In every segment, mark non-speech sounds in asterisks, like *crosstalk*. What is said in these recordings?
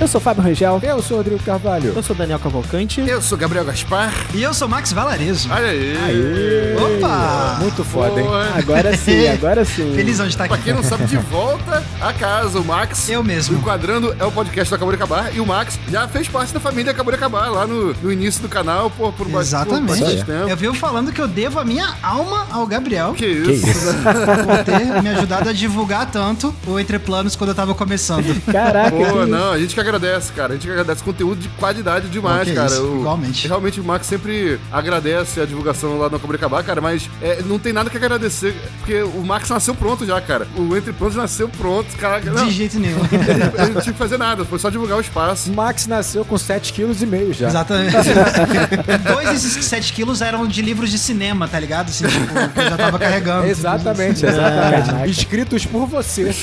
Eu sou Fábio Rangel. Eu sou o Rodrigo Carvalho. Eu sou Daniel Cavalcante. Eu sou Gabriel Gaspar. E eu sou Max Valarezo. Olha aí. Aê. Opa! Muito foda, hein? Boa. Agora sim, *laughs* agora sim. Felizão de estar Pra aqui. quem não sabe, de volta a casa, o Max. Eu mesmo. Enquadrando é o podcast do Acabou de Acabar. E o Max já fez parte da família Acabou de Acabar, lá no, no início do canal, por, por, Exatamente. bastante tempo. Eu vivo falando que eu devo a minha alma ao Gabriel Que isso? *laughs* por ter me ajudado a divulgar tanto o Entre Planos quando eu tava começando. Caraca, Pô, que... não, a gente que agradece, cara. A gente que agradece conteúdo de qualidade demais, que cara. isso, O- igualmente. Realmente o Max sempre agradece a divulgação lá no Acabou de Acabar, cara, mas é, não tem nada que agradecer, porque o Max nasceu pronto já, cara. O Entre Planos nasceu pronto, cara. Não, De jeito nenhum. *laughs* ele não tinha que fazer nada, foi só divulgar o espaço. O Max nasceu com 7,5 kg já. Exatamente. *laughs* Dois desses 7 quilos eram de livros de cinema, tá ligado? Assim, tipo, que eu já tava carregando. Exatamente, exatamente. Escritos por você. *laughs*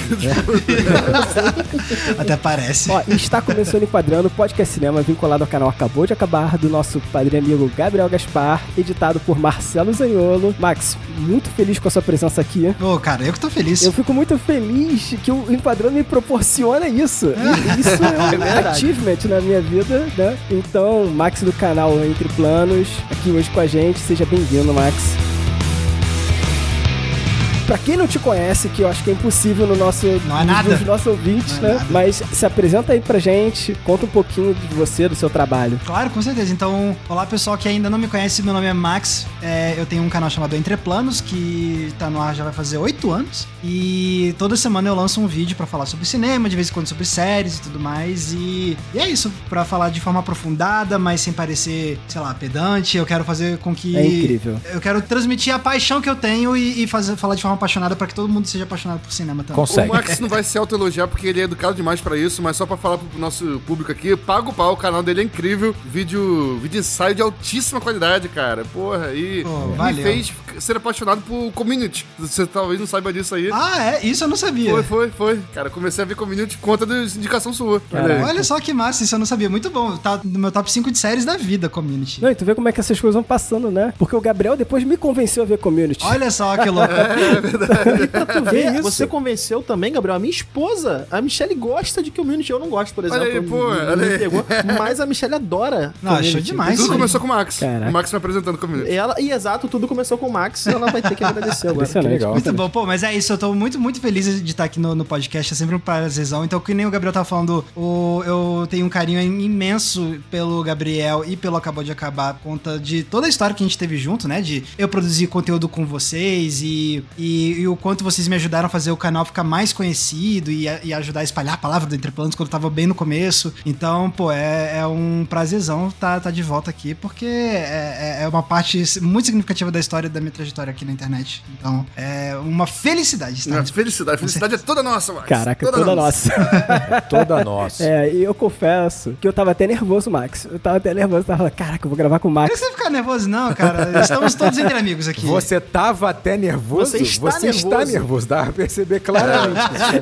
Até parece. Ó, e está começando Enquadrando, podcast cinema vinculado ao canal Acabou de Acabar, do nosso padrinho amigo Gabriel Gaspar, editado por Marcelo Zaniolo. Max, muito feliz com a sua presença aqui. Ô, cara, eu que tô feliz. Eu fico muito feliz que o Enquadrando me proporciona isso. E *laughs* Isso é um achievement na minha vida, né? Então, Max do canal Entre Planos, aqui hoje com a gente. Seja bem-vindo, Max. Pra quem não te conhece, que eu acho que é impossível no nosso, Não é nada. nos nossos ouvintes, Não é né? Mas se apresenta aí pra gente, conta um pouquinho de você, do seu trabalho. Claro, com certeza. Então, olá pessoal que ainda não me conhece, meu nome é Max. É, eu tenho um canal chamado Entre Planos, que tá no ar já vai fazer oito anos. E toda semana eu lanço um vídeo pra falar sobre cinema, de vez em quando sobre séries e tudo mais. E, e é isso, pra falar de forma aprofundada, mas sem parecer, sei lá, pedante. Eu quero fazer com que. É incrível. Eu quero transmitir a paixão que eu tenho e, e fazer, falar de forma apaixonada pra que todo mundo seja apaixonado por cinema também. Consegue. O Max não vai se autoelogiar porque ele é educado demais pra isso, mas só pra falar pro nosso público aqui, paga o pau, o canal dele é incrível. Vídeo, vídeo ensaio de altíssima qualidade, cara. Porra, e Pô, me fez ser apaixonado por community. Você talvez não saiba disso aí. Ah, é? Isso eu não sabia. Foi, foi, foi. Cara, comecei a ver community por conta da indicação sua. Olha só que massa, isso eu não sabia. Muito bom. Tá no meu top 5 de séries da vida, Community. Não, e tu vê como é que essas coisas vão passando, né? Porque o Gabriel depois me convenceu a ver Community. Olha só que louco. *laughs* E pra tu ver, isso? você convenceu também, Gabriel, a minha esposa, a Michelle gosta de Community, eu não gosto, por exemplo. Olha aí, pô, olha aí. pegou, mas a Michelle adora Não, achou demais. Tudo isso começou com o Max. Caraca. O Max me apresentando community. Ela, e exato, tudo começou com o Max, ela vai ter que agradecer agora. Impressionante. legal. Muito bom, pô, mas é isso, eu tô muito, muito feliz de estar aqui no, no podcast, é sempre um prazerzão. Então, que nem o Gabriel tava falando, o, eu tenho um carinho imenso pelo Gabriel e pelo Acabou de Acabar, por conta de toda a história que a gente teve junto, né? De eu produzir conteúdo com vocês e, e, e o quanto vocês me ajudaram a fazer o canal ficar mais conhecido e, e ajudar a espalhar a palavra do Entre Planos quando eu tava bem no começo. Então, pô, é, é um prazerzão estar tá, de volta aqui, porque é, é- é uma parte muito significativa da história da minha trajetória aqui na internet. Então, é uma felicidade estar Não, nesse felicidade. A felicidade é toda nossa, Max. Caraca, toda, nossa. *laughs* Toda nossa. é, e eu confesso que eu tava até nervoso, Max. Eu tava até nervoso, tava falando, caraca, eu vou gravar com o Não Max. precisa ficar nervoso, não, cara. Estamos todos entre amigos aqui. Você tava até nervoso? Você está Você está nervoso. nervoso, dá pra perceber claramente.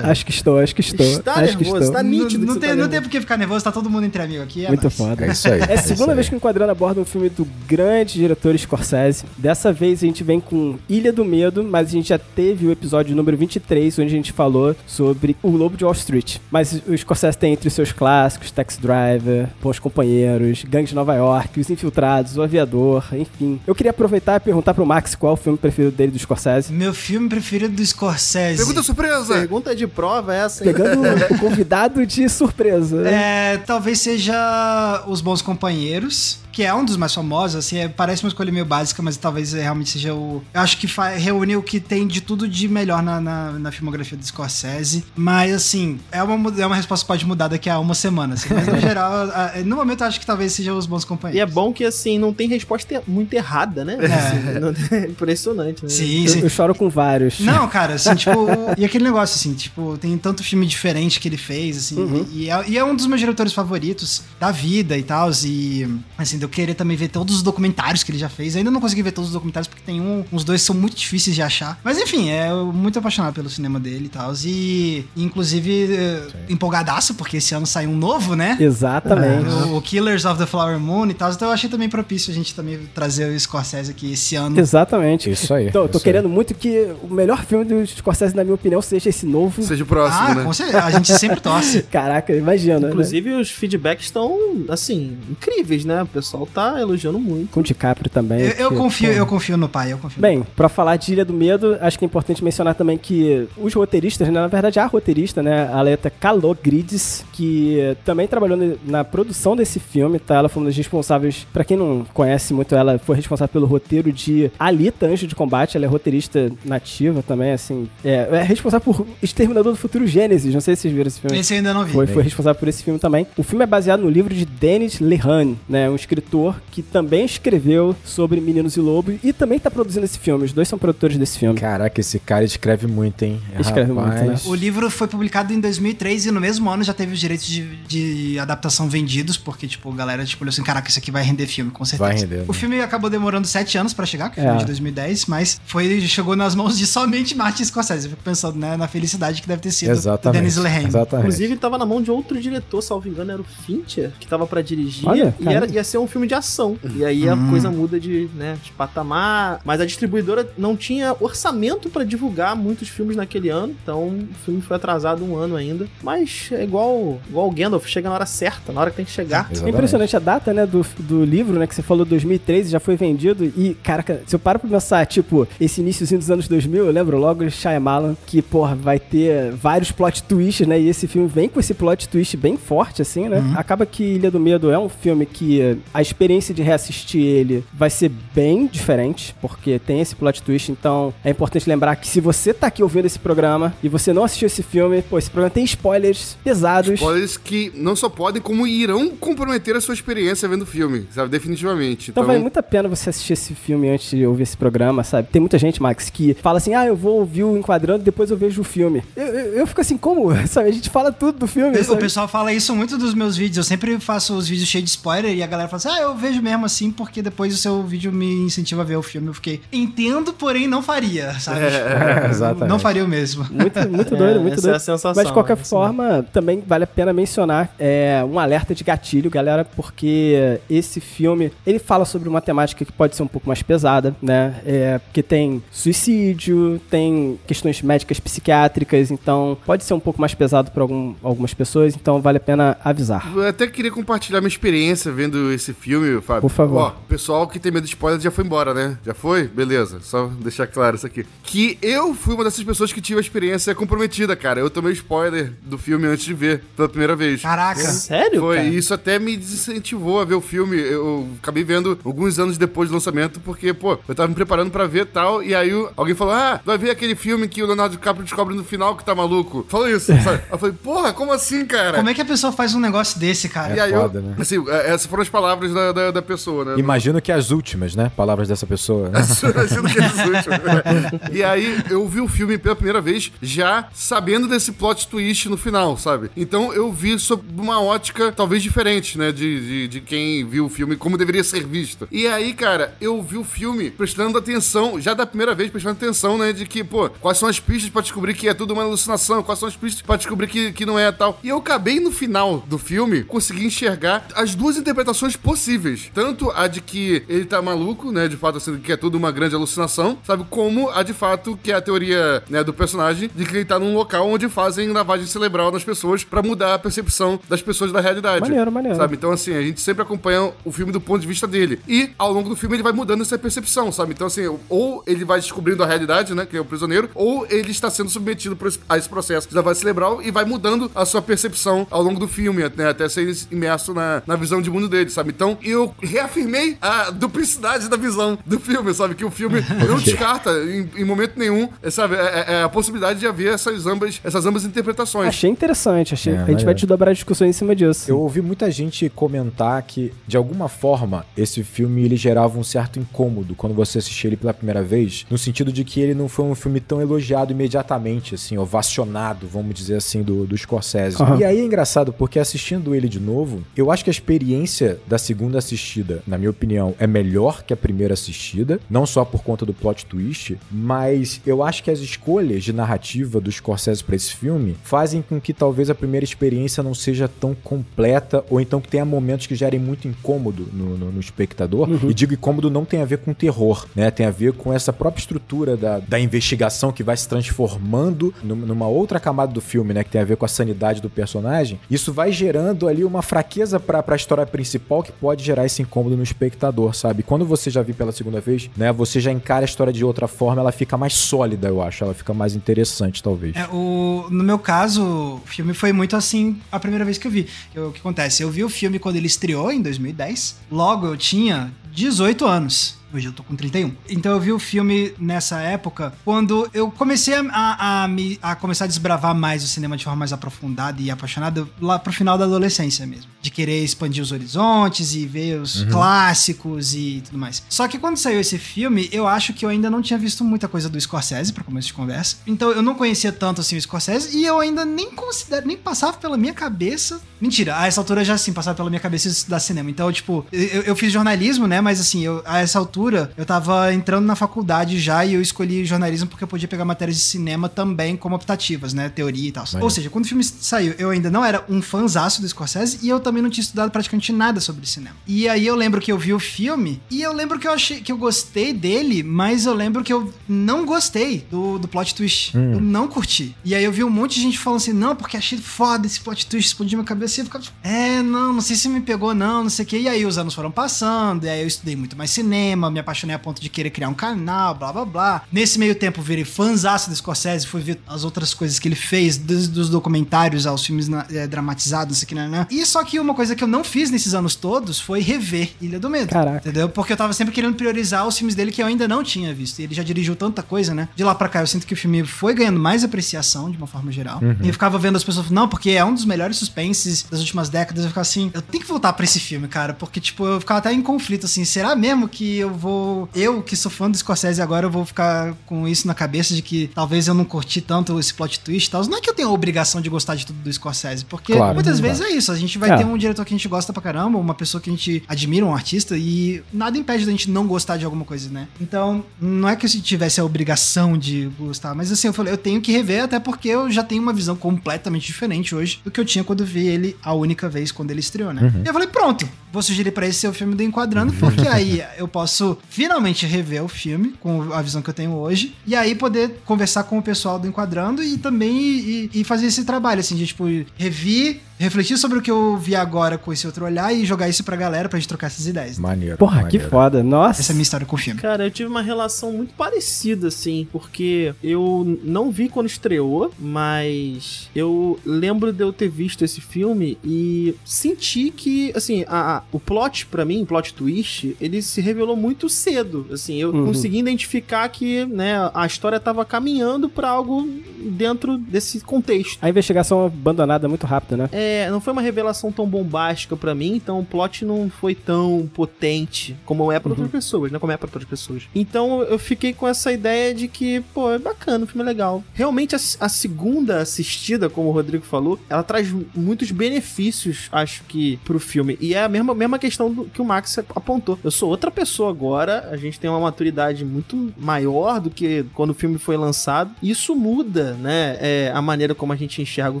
*laughs* Acho que estou, acho que estou. Está acho que nervoso, estou. tá Não, nítido. não que você tem, tá não tem por que ficar nervoso, tá todo mundo entre amigos aqui. É Muito nóis. foda. É isso aí. É a isso segunda aí. vez que o Enquadrando aborda um filme do grande diretor Scorsese. Dessa vez a gente vem com Ilha do Medo, mas a gente já teve o episódio número 23, onde a gente falou sobre O Lobo de Wall Street. Mas o Scorsese tem entre os seus clássicos Taxi Driver, Bons Companheiros, Gangue de Nova York, Os Infiltrados, O Aviador, enfim. Eu queria aproveitar e perguntar pro Max qual é o filme preferido dele do Scorsese. Meu filme preferido do Scorsese. Pergunta surpresa. Pergunta de prova é essa. hein? Pegando o *laughs* convidado de surpresa. né? É, talvez seja Os Bons Companheiros, que é um dos mais famosos, assim, é- parece uma escolha meio básica, mas talvez realmente seja o... Eu acho que reúne o que tem de tudo de melhor na, na, na filmografia do Scorsese, mas, assim, é uma, é uma resposta que pode mudar daqui a uma semana, assim, mas no *laughs* geral, a- no momento eu acho que talvez seja Os Bons E Companheiros. é bom que, assim, não tem resposta muito errada, né? Assim, não- é impressionante, né? Sim, Eu, sim. eu choro com vários. Não, cara, assim, *laughs* tipo. e aquele negócio, assim, tipo, tem tanto filme diferente que ele fez, assim, Uhum. e, e é, e é um dos meus diretores favoritos da vida e tal, e, assim, de eu querer também ver todos os documentários que ele já fez. Eu ainda não consegui ver todos os documentários porque tem um, uns dois são muito difíceis de achar. Mas enfim, é muito apaixonado pelo cinema dele e tal, e, inclusive, eh, empolgadaço, porque esse ano saiu um novo, né? Exatamente. O, o Killers of the Flower Moon e tal, então eu achei também propício a gente também trazer o Scorsese aqui esse ano. Exatamente. Isso aí. Então, eu tô isso aí. querendo muito que o melhor filme do Scorsese, na minha opinião, seja esse novo. Seja o próximo, Ah, né? com certeza. A gente sempre torce. *laughs* Caraca, imagina. né? Inclusive, os feedbacks estão, assim, incríveis, né? O pessoal tá elogiando muito. Com o DiCaprio também. Eu, eu que, confio, pô. eu confio no pai, eu confio. Bem, pra falar de Ilha do Medo, acho que é importante mencionar também que os roteiristas, né, na verdade a roteirista, né, a Aleta Kalogridis, que também trabalhou na produção desse filme, tá? Ela foi uma das responsáveis, pra quem não conhece muito ela, foi responsável pelo roteiro de Alita, Anjo de Combate, ela é roteirista nativa também, assim, é, é responsável por Exterminador do Futuro Gênesis, não sei se vocês viram esse filme. Esse eu ainda não vi. Foi, foi responsável por esse filme também. O filme é baseado no livro de Dennis Lehane, né? Um escritor que também escreveu sobre Meninos e Lobos e também tá produzindo esse filme. Os dois são produtores desse filme. Caraca, esse cara escreve muito, hein? Escreve muito, né? O livro foi publicado em 2003 e no mesmo ano já teve os direitos de, de adaptação vendidos, porque, tipo, a galera tipo, olhou assim, caraca, isso aqui vai render filme, com certeza. Vai render, né? O filme acabou demorando sete anos pra chegar, que foi É. de 2010, mas foi, chegou nas mãos de somente Martin Scorsese. Eu fico pensando, né, na felicidade que deve ter sido do Exatamente. Dennis Lehane. Exatamente. Inclusive, tava na mão de outro diretor, salvo engano, era o Fincher, que tava pra dirigir. Olha, e era, ia ser um filme de ação. E aí a Hum. coisa muda de, né, de patamar. Mas a distribuidora não tinha orçamento pra divulgar muitos filmes naquele ano. Então o filme foi atrasado um ano ainda. Mas é igual, igual o Gandalf, chega na hora certa, na hora que tem que chegar. É impressionante a data, né, do, do livro, né, que você falou 2013, já foi vendido e, caraca, se eu paro pra pensar, tipo, esse iníciozinho dos anos 2000, eu lembro logo de Shyamalan, que, porra, vai ter vários plot twists, né, e esse filme vem com esse plot twist bem forte, assim, né. Acaba que Ilha do Medo é um filme que a experiência de reassistir ele vai ser bem diferente, porque tem esse plot twist, então é importante lembrar que se você tá aqui ouvindo esse programa e você não assistiu esse filme, pô, esse programa tem spoilers pesados. Spoilers que não só podem, como irão comprometer a sua experiência vendo o filme, sabe? Definitivamente. Então, Então, vale muito a pena você assistir esse filme antes de ouvir esse programa, sabe? Tem muita gente, Max, que fala assim, ah, eu vou ouvir o Enquadrando e depois eu vejo o filme. Eu, eu, eu fico assim, como? *laughs* Sabe? A gente fala tudo do filme, O sabe? pessoal fala isso muito dos meus vídeos. Eu sempre faço os vídeos cheios de spoiler e a galera fala assim: Ah, eu vejo mesmo assim, porque depois o seu vídeo me incentiva a ver o filme. Eu fiquei, entendo, porém não faria, sabe? É, exatamente. Não faria o mesmo. Muito, muito *laughs* É, doido, muito essa é a doido. sensação, Mas de qualquer é forma, também vale a pena mencionar é, um alerta de gatilho, galera, porque esse filme, ele fala sobre uma temática que pode ser um pouco mais pesada, né? É, porque tem suicídio, tem questões médicas psiquiátricas, então pode ser um pouco mais pesado para algumas pessoas, então vale a pena avisar. Eu até queria compartilhar minha experiência vendo esse filme, Fábio. Por favor. Ó, o pessoal que tem medo de spoiler já foi embora, né? Já foi? Beleza, só deixar claro isso aqui. Que eu fui uma dessas pessoas que tive a experiência comprometida, cara. Eu tomei spoiler do filme antes de ver pela primeira vez. Caraca. Sério? Foi, cara? e isso até me desincentivou a ver o filme. Eu acabei vendo alguns anos depois do lançamento, porque, pô, eu tava me preparando pra ver tal, e aí alguém falou: Ah, vai ver aquele filme que o Leonardo DiCaprio descobre no final que tá maluco. Falou isso, *laughs* sabe? Eu falei, porra, como assim, cara? Como é que a pessoa faz um negócio desse, cara? E aí foda, eu, né? assim, é, essas foram as palavras da, da, da pessoa, né? Imagino que as últimas, né? Palavras dessa pessoa. né? Imagino que eles últimos. e aí eu vi o filme pela primeira vez já sabendo desse plot twist no final, sabe? Então eu vi sob uma ótica talvez diferente, né? De, de, de quem viu o filme, como deveria ser visto. E aí, cara, eu vi o filme prestando atenção, já da primeira vez prestando atenção, né? De que, pô, quais são as pistas pra descobrir que é tudo uma alucinação, quais são as pistas pra descobrir que, que não é tal. E eu acabei no final do filme conseguir enxergar as duas interpretações possíveis. Tanto a de que ele tá maluco, né? De fato, assim, que é tudo uma grande alucinação, sabe? Como a de fato que é a teoria, né, do personagem de que ele tá num local onde fazem lavagem cerebral nas pessoas pra mudar a percepção das pessoas da realidade. Maneiro, maneiro. Sabe? Então, assim, a gente sempre acompanha o filme do ponto de vista dele. E ao longo do filme ele vai mudando essa percepção, sabe? Então, assim, ou ele vai descobrindo a realidade, né? Que é o prisioneiro, ou ele está sendo submetido a esse processo de lavagem cerebral e vai mudando a sua percepção ao longo do filme, né? Até ser imerso na, na visão de mundo dele, sabe? Então, eu reafirmei a duplicidade da visão do filme, sabe? Que o filme *laughs* não descarta em, em momento nenhum, é, sabe? É, é a possibilidade de haver essas ambas, essas ambas interpretações. Achei interessante, achei. É, a gente vai maneiro. te dobrar discussões em cima disso. Eu ouvi muita gente comentar que, de alguma forma, esse filme ele gerava um certo incômodo quando você assistia ele pela primeira vez, no sentido de que ele não foi um filme tão elogiado imediatamente, assim, ovacionado, vamos dizer assim, do, do Scorsese. Aham. E aí é engraçado, porque assistindo ele de novo, eu acho que a experiência da segunda assistida, na minha opinião, é melhor que a primeira assistida, não só por conta do plot twist, mas eu acho que as escolhas de narrativa do Scorsese pra esse filme fazem com que talvez a primeira experiência não seja tão completa, ou então que tenha momentos que gerem muito incômodo no, no- no espectador. E digo incômodo não tem a ver com terror, né? Tem a ver com essa própria estrutura da, da investigação que vai se transformando num- numa outra camada do filme, né? Que tem a ver com a sanidade do personagem. Isso vai gerando ali uma fraqueza pra, pra história principal que pode gerar esse incômodo no espectador, sabe? Quando você já viu pela segunda vez, né? Você já encara a história de outra forma, ela fica mais sólida, eu acho. Ela fica mais interessante, talvez. É, o, no meu caso, o filme foi muito assim a primeira vez que eu vi. O que acontece? Eu vi o filme quando ele estreou, em 2010. Logo eu tinha 18 anos. Hoje eu tô com 31. Então eu vi o filme nessa época, quando eu comecei a, a, a me- a começar a desbravar mais o cinema de forma mais aprofundada e apaixonada, lá pro final da adolescência mesmo. De querer expandir os horizontes e ver os clássicos e tudo mais. Só que quando saiu esse filme, eu acho que eu ainda não tinha visto muita coisa do Scorsese, pra começo de conversa. Então eu não conhecia tanto assim o Scorsese e eu ainda nem considero, nem passava pela minha cabeça. Mentira, a essa altura já sim passava pela minha cabeça estudar cinema. Então, tipo, eu, eu fiz jornalismo, né? Mas assim, eu, a essa altura eu tava entrando na faculdade já e eu escolhi jornalismo porque eu podia pegar matérias de cinema também como optativas, né? Teoria e tal. Ou seja, quando o filme saiu, eu ainda não era um fãzaço do Scorsese e eu também não tinha estudado praticamente nada sobre cinema. E aí eu lembro que eu vi o filme e eu lembro que eu achei que eu gostei dele, mas eu lembro que eu não gostei do, do plot twist. Eu não curti. E aí eu vi um monte de gente falando assim, não, porque achei foda esse plot twist, explodiu minha cabeça e eu ficava, tipo, é, não, não sei se me pegou, não, não sei o quê. E aí os anos foram passando, e aí eu estudei muito mais cinema, me apaixonei a ponto de querer criar um canal, blá blá blá. Nesse meio tempo, virei fãzaço do Scorsese, fui ver as outras coisas que ele fez, desde dos documentários aos filmes na- eh, dramatizados, não sei o que, né. E só que uma coisa que eu não fiz nesses anos todos foi rever Ilha do Medo. Caraca. Entendeu? Porque eu tava sempre querendo priorizar os filmes dele que eu ainda não tinha visto. E ele já dirigiu tanta coisa, né? De lá pra cá, eu sinto que o filme foi ganhando mais apreciação, de uma forma geral. E eu ficava vendo as pessoas não, porque é um dos melhores suspenses das últimas décadas. Eu ficava assim, eu tenho que voltar pra esse filme, cara. Porque, tipo, eu ficava até em conflito, assim. Será mesmo que eu vou. Eu, que sou fã do Scorsese agora, eu vou ficar com isso na cabeça de que talvez eu não curti tanto esse plot twist e tal. Não é que eu tenho a obrigação de gostar de tudo do Scorsese, porque Claro, muitas vezes é isso. A gente vai É. ter um diretor que a gente gosta pra caramba, uma pessoa que a gente admira, um artista, e nada impede da gente não gostar de alguma coisa, né? Então, não é que eu tivesse a obrigação de gostar, mas assim, eu falei, eu tenho que rever, até porque eu já tenho uma visão completamente diferente hoje do que eu tinha quando vi ele a única vez quando ele estreou, né? E eu falei, pronto, vou sugerir pra esse ser o filme do Enquadrando, porque *laughs* aí eu posso finalmente rever o filme com a visão que eu tenho hoje, e aí poder conversar com o pessoal do Enquadrando e também e, e fazer esse trabalho, assim, de tipo, rever, refletir sobre o que eu vi agora com esse outro olhar e jogar isso pra galera pra gente trocar essas ideias. né? Maneiro. Porra, que maneiro. foda. Nossa. Essa é a minha história com o filme. Cara, eu tive uma relação muito parecida, assim, porque eu não vi quando estreou, mas eu lembro de eu ter visto esse filme e senti que, assim, a, a- o plot, pra mim, o plot twist, ele se revelou muito cedo. Assim, eu Uhum. consegui identificar que, né, a história tava caminhando pra algo dentro desse contexto. A investigação abandonada muito rápido, né? É, não foi uma revelação tão bombástica pra mim, então o plot não foi tão potente como é pra outras pessoas, né? Como é pra outras pessoas. Então eu fiquei com essa ideia de que, pô, é bacana, o filme é legal. Realmente a, a segunda assistida, como o Rodrigo falou, ela traz muitos benefícios, acho que, pro filme. E é a mesma, mesma questão do, que o Max apontou. Eu sou outra pessoa agora, a gente tem uma maturidade muito maior do que quando o filme foi lançado. Isso muda, né? é, a maneira como a gente enxerga o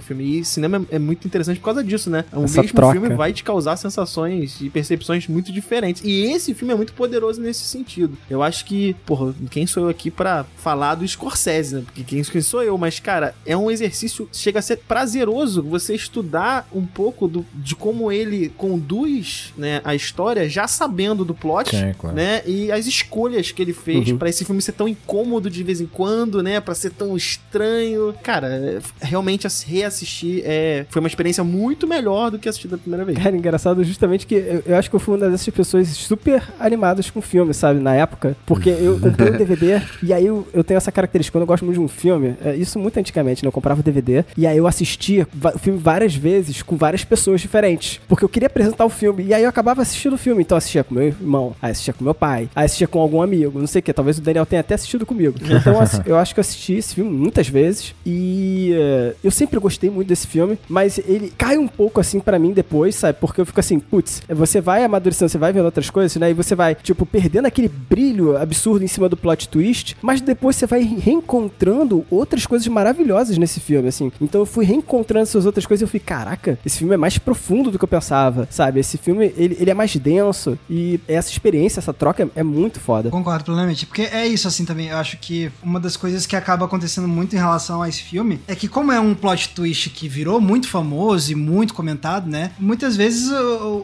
filme. E cinema é, é muito interessante por causa disso, né? O Essa mesmo troca. filme vai te causar sensações e percepções muito diferentes. E esse filme é muito poderoso nesse sentido. Eu acho que, porra, quem sou eu aqui pra falar do Scorsese, né? Porque quem, sou eu? Mas, cara, é um exercício, chega a ser prazeroso você estudar um pouco do, de como ele conduz, né, a história, já sabendo do plot, claro. né? E as escolhas que ele fez Uhum. pra esse filme ser tão incômodo de vez em quando, né? Pra ser tão estranho. Cara, é, realmente ass- reassistir é, foi uma experiência muito melhor do que assistir da primeira vez. Cara, engraçado justamente que eu, eu acho que eu fui uma dessas pessoas super animadas com filme, sabe, na época. Porque eu comprei o DVD e aí eu, eu tenho essa característica. Quando eu gosto muito de um filme, é, isso muito antigamente, né? Eu comprava o DVD e aí eu assistia o filme várias vezes com várias pessoas diferentes. Porque eu queria apresentar o filme. E aí eu acabava assistindo o filme. Então eu assistia com meu irmão, aí assistia com meu pai, aí assistia com algum amigo, não sei o que. Talvez o Daniel tenha até assistido comigo. Então eu acho que eu assisti esse filme muitas vezes e eh, eu sempre gostei muito desse filme, mas ele, cai um pouco assim pra mim depois, sabe? Porque eu fico assim, putz, você vai amadurecendo, você vai vendo outras coisas, né? E você vai, tipo, perdendo aquele brilho absurdo em cima do plot twist, mas depois você vai reencontrando outras coisas maravilhosas nesse filme, assim. Então eu fui reencontrando essas outras coisas e eu fui, caraca, esse filme é mais profundo do que eu pensava, sabe? Esse filme, ele, ele é mais denso e essa experiência, essa troca é muito foda. Concordo plenamente, porque é isso assim também, eu acho que uma das coisas que acaba acontecendo muito em relação a esse filme é que como é um plot twist que virou muito famoso e muito comentado, né? Muitas vezes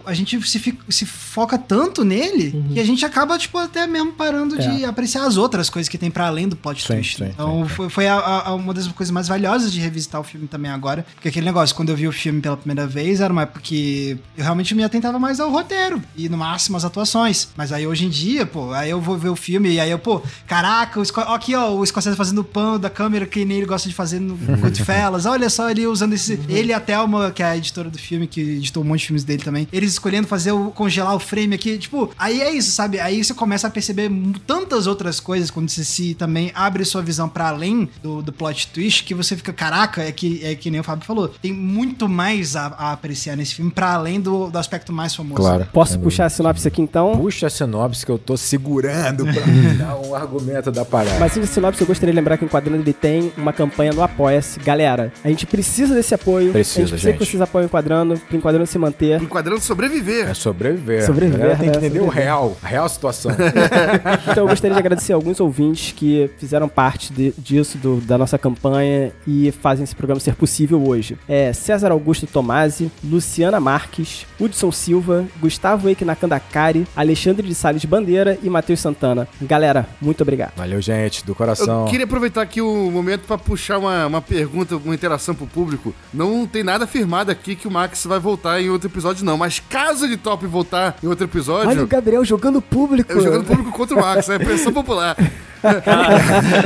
a gente se, se foca tanto nele Uhum. que a gente acaba, tipo, até mesmo parando de apreciar as outras coisas que tem pra além do plot Sim, twist. sim, então sim, foi, foi a- a- uma das coisas mais valiosas de revisitar o filme também agora. Porque aquele negócio, quando eu vi o filme pela primeira vez, era uma época que eu realmente me atentava mais ao roteiro e no máximo às atuações. Mas aí hoje em dia, pô, aí eu vou ver o filme e aí eu, pô, caraca, o Sco- aqui ó, o Scorsese fazendo o pano da câmera que nem ele gosta de fazer no *laughs* Goodfellas. Olha só ele usando esse. Ele e a Que é a editora do filme, que editou um monte de filmes dele também, eles escolhendo fazer o congelar o frame aqui. Tipo, aí é isso, sabe? Aí você começa a perceber tantas outras coisas quando você se também abre sua visão pra além do, do plot twist que você fica, caraca, é que, é que nem o Fábio falou. Tem muito mais a, a apreciar nesse filme pra além do, do aspecto mais famoso. Claro. Posso puxar a sinopse aqui então? Puxa a sinopse que eu tô segurando pra *laughs* dar um argumento da parada. Mas antes da sinopse, eu gostaria de lembrar que o Enquadrando ele tem uma campanha no Apoia-se. Galera, a gente precisa desse apoio. Precisa, a gente precisa gente. Que vocês apoiem o Enquadrando, pro Enquadrando se manter. Enquadrando sobreviver. É sobreviver. Sobreviver, galera tem que né? entender o real, a real situação. *laughs* Então eu gostaria de agradecer alguns ouvintes que fizeram parte de- disso, do- da nossa campanha, e fazem esse programa ser possível hoje. É César Augusto Tomasi, Luciana Marques, Hudson Silva, Gustavo Eike Nakandakari, Alexandre de Salles Bandeira e Matheus Santana. Galera, muito obrigado. Valeu, gente, do Eu coração. queria aproveitar aqui o momento pra puxar uma, uma pergunta, uma interação pro público. Não tem nada afirmado aqui que o Max vai voltar em outro episódio, não. Mas caso ele tope voltar em outro episódio, Olha o Gabriel jogando público. eu jogando público contra o Max, é *laughs* pressão popular.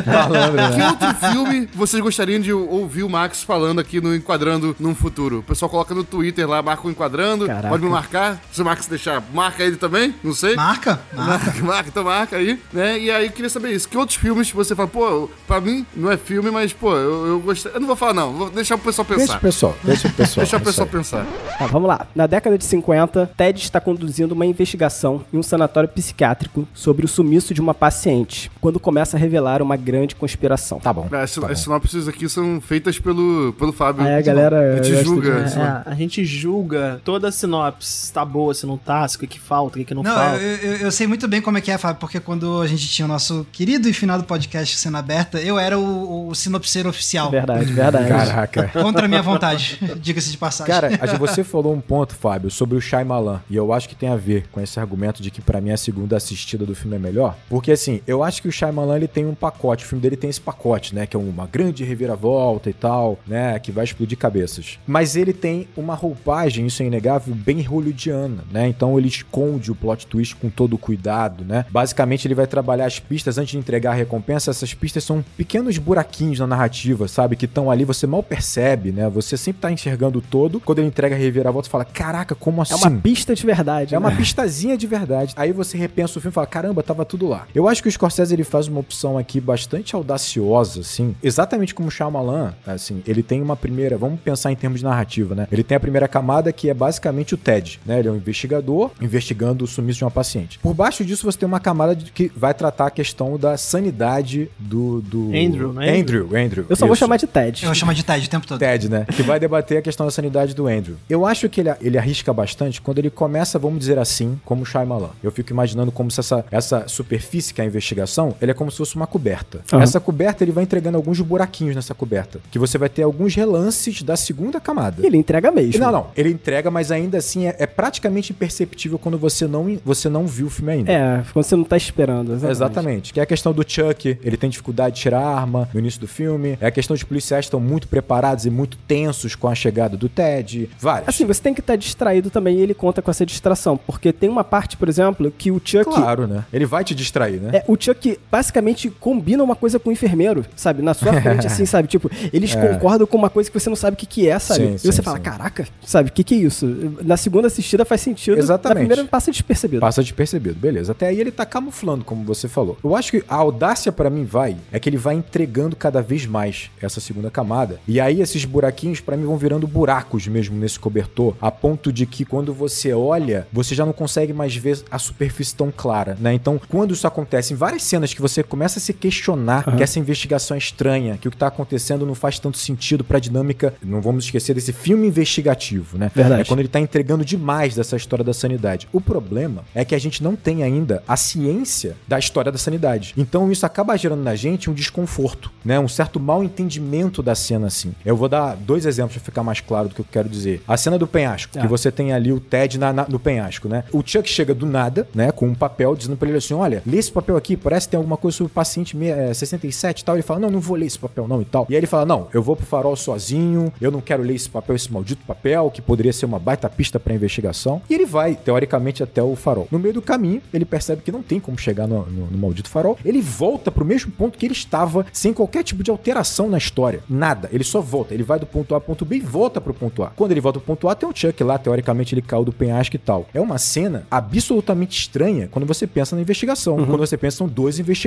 Malandro, Que né? outro filme vocês gostariam de ouvir o Max falando aqui no Enquadrando num futuro? O pessoal coloca no Twitter lá, marca o Enquadrando. Caraca. Pode me marcar. Se o Max deixar, marca ele também. Não sei. Marca? Marca. Marca, *laughs* marca, então marca aí, né? E aí eu queria saber isso. Que outros filmes você fala, pô, pra mim não é filme, mas, pô, eu, eu gostei. Eu não vou falar, não. Vou deixar o pessoal Deixa pensar. o pessoal, deixa o *laughs* pessoal. Deixa o pessoal pensar. Tá, vamos lá. Na década de 50, Ted está conduzindo uma investigação em um sanatório psiquiátrico sobre o sumiço de uma paciente, quando começa a revelar uma grande conspiração. Tá bom. As, tá as bom. sinopses aqui são feitas pelo, pelo Fábio. Aí a galera. A gente julga. de-. É, a gente julga toda a sinopse, se tá boa, se não tá, se o que, falta, o que, que não, Não, falta. eu, eu, eu sei muito bem como é que é, Fábio, porque quando a gente tinha o nosso querido e finado podcast Cena Aberta, eu era o, o sinopseiro oficial. Verdade, verdade. Caraca. *laughs* Contra a minha vontade, *laughs* diga-se de passagem. Cara, a gente- *laughs* você falou um ponto, Fábio, sobre o Shyamalan, e eu acho que tem a ver com esse argumento de que pra mim a segunda assistida do filme é melhor, porque assim, eu acho que o Shyamalan ele tem um pacote, o filme dele tem esse pacote, né, que é uma grande reviravolta e tal, né, que vai explodir cabeças. Mas ele tem uma roupagem, isso é inegável, bem hollywoodiana, né? Então ele esconde o plot twist com todo o cuidado, né? Basicamente ele vai trabalhar as pistas antes de entregar a recompensa, essas pistas são pequenos buraquinhos na narrativa, sabe, que estão ali, você mal percebe, né? Você sempre tá enxergando o todo, quando ele entrega a reviravolta, você fala: "Caraca, como assim?" É uma pista de verdade. É uma né? pistazinha de verdade. Aí você repensa o filme e fala: caramba, tava tudo lá. Eu acho que o Scorsese ele faz uma opção aqui bastante audaciosa, assim. Exatamente como o Shyamalan, assim. Ele tem uma primeira. Vamos pensar em termos de narrativa, né? Ele tem a primeira camada que é basicamente o Ted, né? Ele é um investigador investigando o sumiço de uma paciente. Por baixo disso você tem uma camada de- que vai tratar a questão da sanidade do. do... Andrew, né? Andrew, Andrew. Eu só vou Isso. chamar de Ted. Eu vou chamar de Ted o tempo todo. Ted, né? Que vai debater a questão da sanidade do Andrew. Eu acho que ele, ele arrisca bastante quando ele começa, vamos dizer assim, como o Shyamalan. Eu fico imaginando como se essa, essa superfície que é a investigação, ele é como se fosse uma coberta. Aham. Essa coberta, ele vai entregando alguns buraquinhos nessa coberta. Que você vai ter alguns relances da segunda camada. Ele entrega mesmo. Não, não. Ele entrega, mas ainda assim é, é praticamente imperceptível quando você não, você não viu o filme ainda. É, quando você não tá esperando. Exatamente. Exatamente. Que é a questão do Chuck, ele tem dificuldade de tirar a arma no início do filme. É a questão de policiais que estão muito preparados e muito tensos com a chegada do Ted. Várias. Assim, você tem que estar distraído também e ele conta com essa distração. Porque tem uma parte, por exemplo, que o Chuck. claro, né? Ele vai te distrair, né? É, o Chuck basicamente combinam uma coisa com o enfermeiro, sabe? Na sua frente, assim, *laughs* sabe? Tipo, eles concordam com uma coisa que você não sabe o que, que é, sabe? Sim, e você sim, fala, sim. caraca, sabe? O que, que é isso? Na segunda assistida faz sentido. Exatamente. Na primeira passa despercebido. Passa despercebido, beleza. Até aí ele tá camuflando, como você falou. Eu acho que a audácia pra mim vai, é que ele vai entregando cada vez mais essa segunda camada. E aí esses buraquinhos pra mim vão virando buracos mesmo nesse cobertor, a ponto de que quando você olha, você já não consegue mais ver a superfície tão clara, né? Então, quando isso acontece em várias cenas que você começa a se questionar que essa investigação é estranha, que o que tá acontecendo não faz tanto sentido pra dinâmica, não vamos esquecer desse filme investigativo, né? Verdade. É quando ele tá entregando demais dessa história da sanidade. O problema é que a gente não tem ainda a ciência da história da sanidade. Então isso acaba gerando na gente um desconforto, né? Um certo mal entendimento da cena assim. Eu vou dar dois exemplos pra ficar mais claro do que eu quero dizer. A cena do penhasco, Ah. que você tem ali o Ted na, na- no penhasco, né? O Chuck chega do nada, né? Com um papel dizendo pra ele assim: olha, lê esse papel aqui, parece que tem alguma coisa sobre o paciente me- é, 67 e tal. Ele fala: não, não vou ler esse papel não e tal. E aí ele fala: não, eu vou pro farol sozinho, eu não quero ler esse papel, esse maldito papel, que poderia ser uma baita pista pra investigação. E ele vai, teoricamente, até o farol. No meio do caminho, ele percebe que não tem como chegar no, no- no maldito farol. Ele volta pro mesmo ponto que ele estava, sem qualquer tipo de alteração na história. Nada. Ele só volta. Ele vai do ponto A ao ponto B e volta pro ponto A. Quando ele volta pro ponto A, tem o Chuck lá, teoricamente ele caiu do penhasco e tal. É uma cena absolutamente estranha quando você pensa na investigação. Quando você pensa são dois investigadores.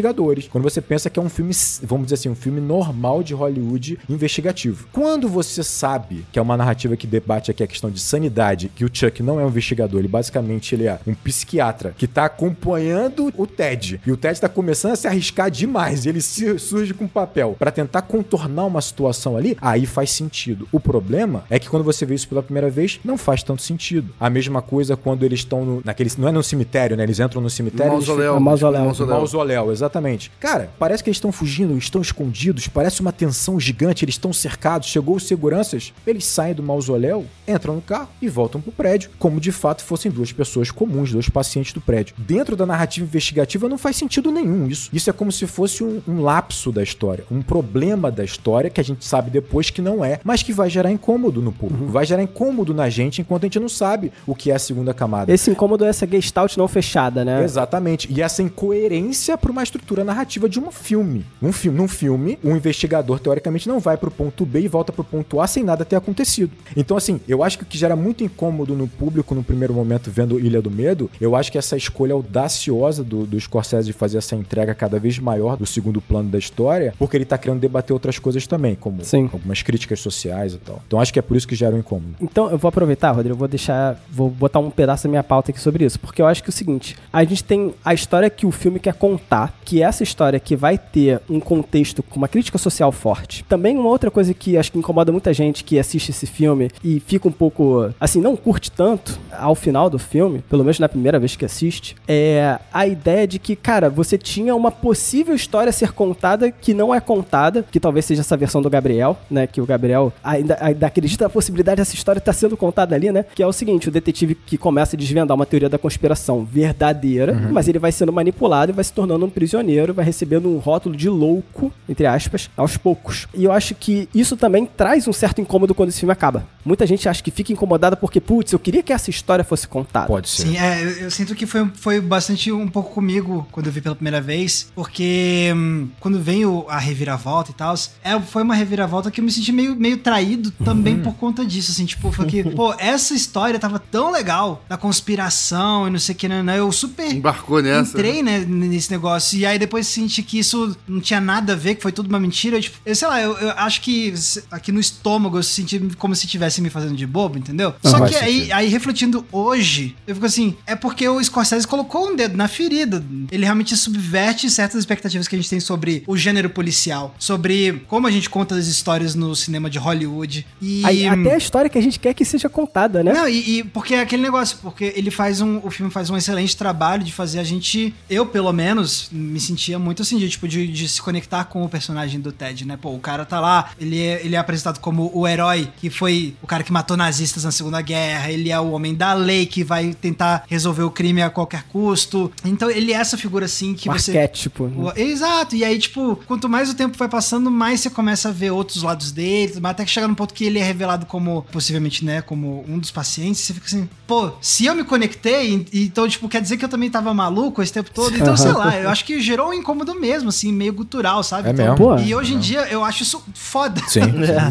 Quando você pensa que é um filme, vamos dizer assim, um filme normal de Hollywood investigativo. Quando você sabe que é uma narrativa que debate aqui a questão de sanidade, que o Chuck não é um investigador, ele basicamente ele é um psiquiatra que tá acompanhando o Ted. E o Ted tá começando a se arriscar demais. E ele se- surge com papel pra tentar contornar uma situação ali, aí faz sentido. O problema é que quando você vê isso pela primeira vez, não faz tanto sentido. A mesma coisa quando eles estão no, naquele. Não é no cemitério, né? Eles entram no cemitério. ficam- Mausoléu. Mausoléu. Mausoléu. Mausoléu, exatamente. Cara, parece que eles estão fugindo, estão escondidos, parece uma tensão gigante, eles estão cercados, chegou os seguranças, eles saem do mausoléu, entram no carro e voltam pro prédio, como de fato fossem duas pessoas comuns, dois pacientes do prédio. Dentro da narrativa investigativa não faz sentido nenhum isso. Isso é como se fosse um, um lapso da história, um problema da história que a gente sabe depois que não é, mas que vai gerar incômodo no público, vai gerar incômodo na gente enquanto a gente não sabe o que é a segunda camada. Esse incômodo é essa gestalt não fechada, né? Exatamente. E essa incoerência para uma estrutura narrativa de um filme. Um filme, num filme, um investigador teoricamente não vai pro ponto B e volta pro ponto A sem nada ter acontecido. Então assim, eu acho que o que gera muito incômodo no público no primeiro momento vendo Ilha do Medo, eu acho que essa escolha audaciosa do, do Scorsese de fazer essa entrega cada vez maior do segundo plano da história, porque ele tá querendo debater outras coisas também, como Sim. algumas críticas sociais e tal. Então acho que é por isso que gera um incômodo. Então, eu vou aproveitar, Rodrigo, eu vou deixar, vou botar um pedaço da minha pauta aqui sobre isso, porque eu acho que é o seguinte, a gente tem a história que o filme quer contar, que essa história que vai ter um contexto com uma crítica social forte. Também uma outra coisa que acho que incomoda muita gente que assiste esse filme e fica um pouco, assim, não curte tanto ao final do filme, pelo menos na primeira vez que assiste, é a ideia de que, cara, você tinha uma possível história a ser contada que não é contada, que talvez seja essa versão do Gabriel, né, que o Gabriel ainda, ainda acredita na possibilidade dessa história estar sendo contada ali, né, que é o seguinte, o detetive que começa a desvendar uma teoria da conspiração verdadeira, mas ele vai sendo manipulado e vai se tornando um prisioneiro, vai recebendo um rótulo de louco, entre aspas, aos poucos. E eu acho que isso também traz um certo incômodo quando esse filme acaba. Muita gente acha que fica incomodada porque, putz, eu queria que essa história fosse contada. Pode ser. Sim, é, eu, eu sinto que foi, foi bastante um pouco comigo quando eu vi pela primeira vez, porque hum, quando vem o- a reviravolta e tal, é, foi uma reviravolta que eu me senti meio, meio traído também por conta disso, assim, tipo, foi que, pô, *laughs* essa história tava tão legal, da conspiração e não sei o que, né, né, eu super Embarcou nessa. entrei, né, nesse negócio. E aí depois senti que isso não tinha nada a ver, que foi tudo uma mentira. Eu, tipo, eu sei lá, eu, eu acho que aqui no estômago eu senti como se estivesse me fazendo de bobo, entendeu? Só faz que aí, aí, refletindo hoje, eu fico assim, é porque o Scorsese colocou um dedo na ferida. Ele realmente subverte certas expectativas que a gente tem sobre o gênero policial, sobre como a gente conta as histórias no cinema de Hollywood. E Aí, até a história que a gente quer que seja contada, né? não, e, e porque é aquele negócio, porque ele faz um. O filme faz um excelente trabalho de fazer a gente. Eu, pelo menos, me sentia muito assim, de, tipo, de, de se conectar com o personagem do Ted, né? Pô, o cara tá lá, ele é, ele é apresentado como o herói que foi o cara que matou nazistas na Segunda Guerra, ele é o homem da lei que vai tentar resolver o crime a qualquer custo. Então ele é essa figura assim que um você. arquétipo. O- Exato, e aí, tipo, quanto mais o tempo vai passando, mais você começa a ver outros lados dele, mas até que chega num ponto que ele é revelado como, possivelmente, né, como um dos pacientes, você fica assim, pô, se eu me conectei, então, tipo, quer dizer que eu também tava maluco esse tempo todo? Então, sei lá, eu acho que gerou um incômodo mesmo, assim, meio gutural, sabe? É mesmo? Pô. E hoje em dia eu acho isso foda. *laughs* Sim.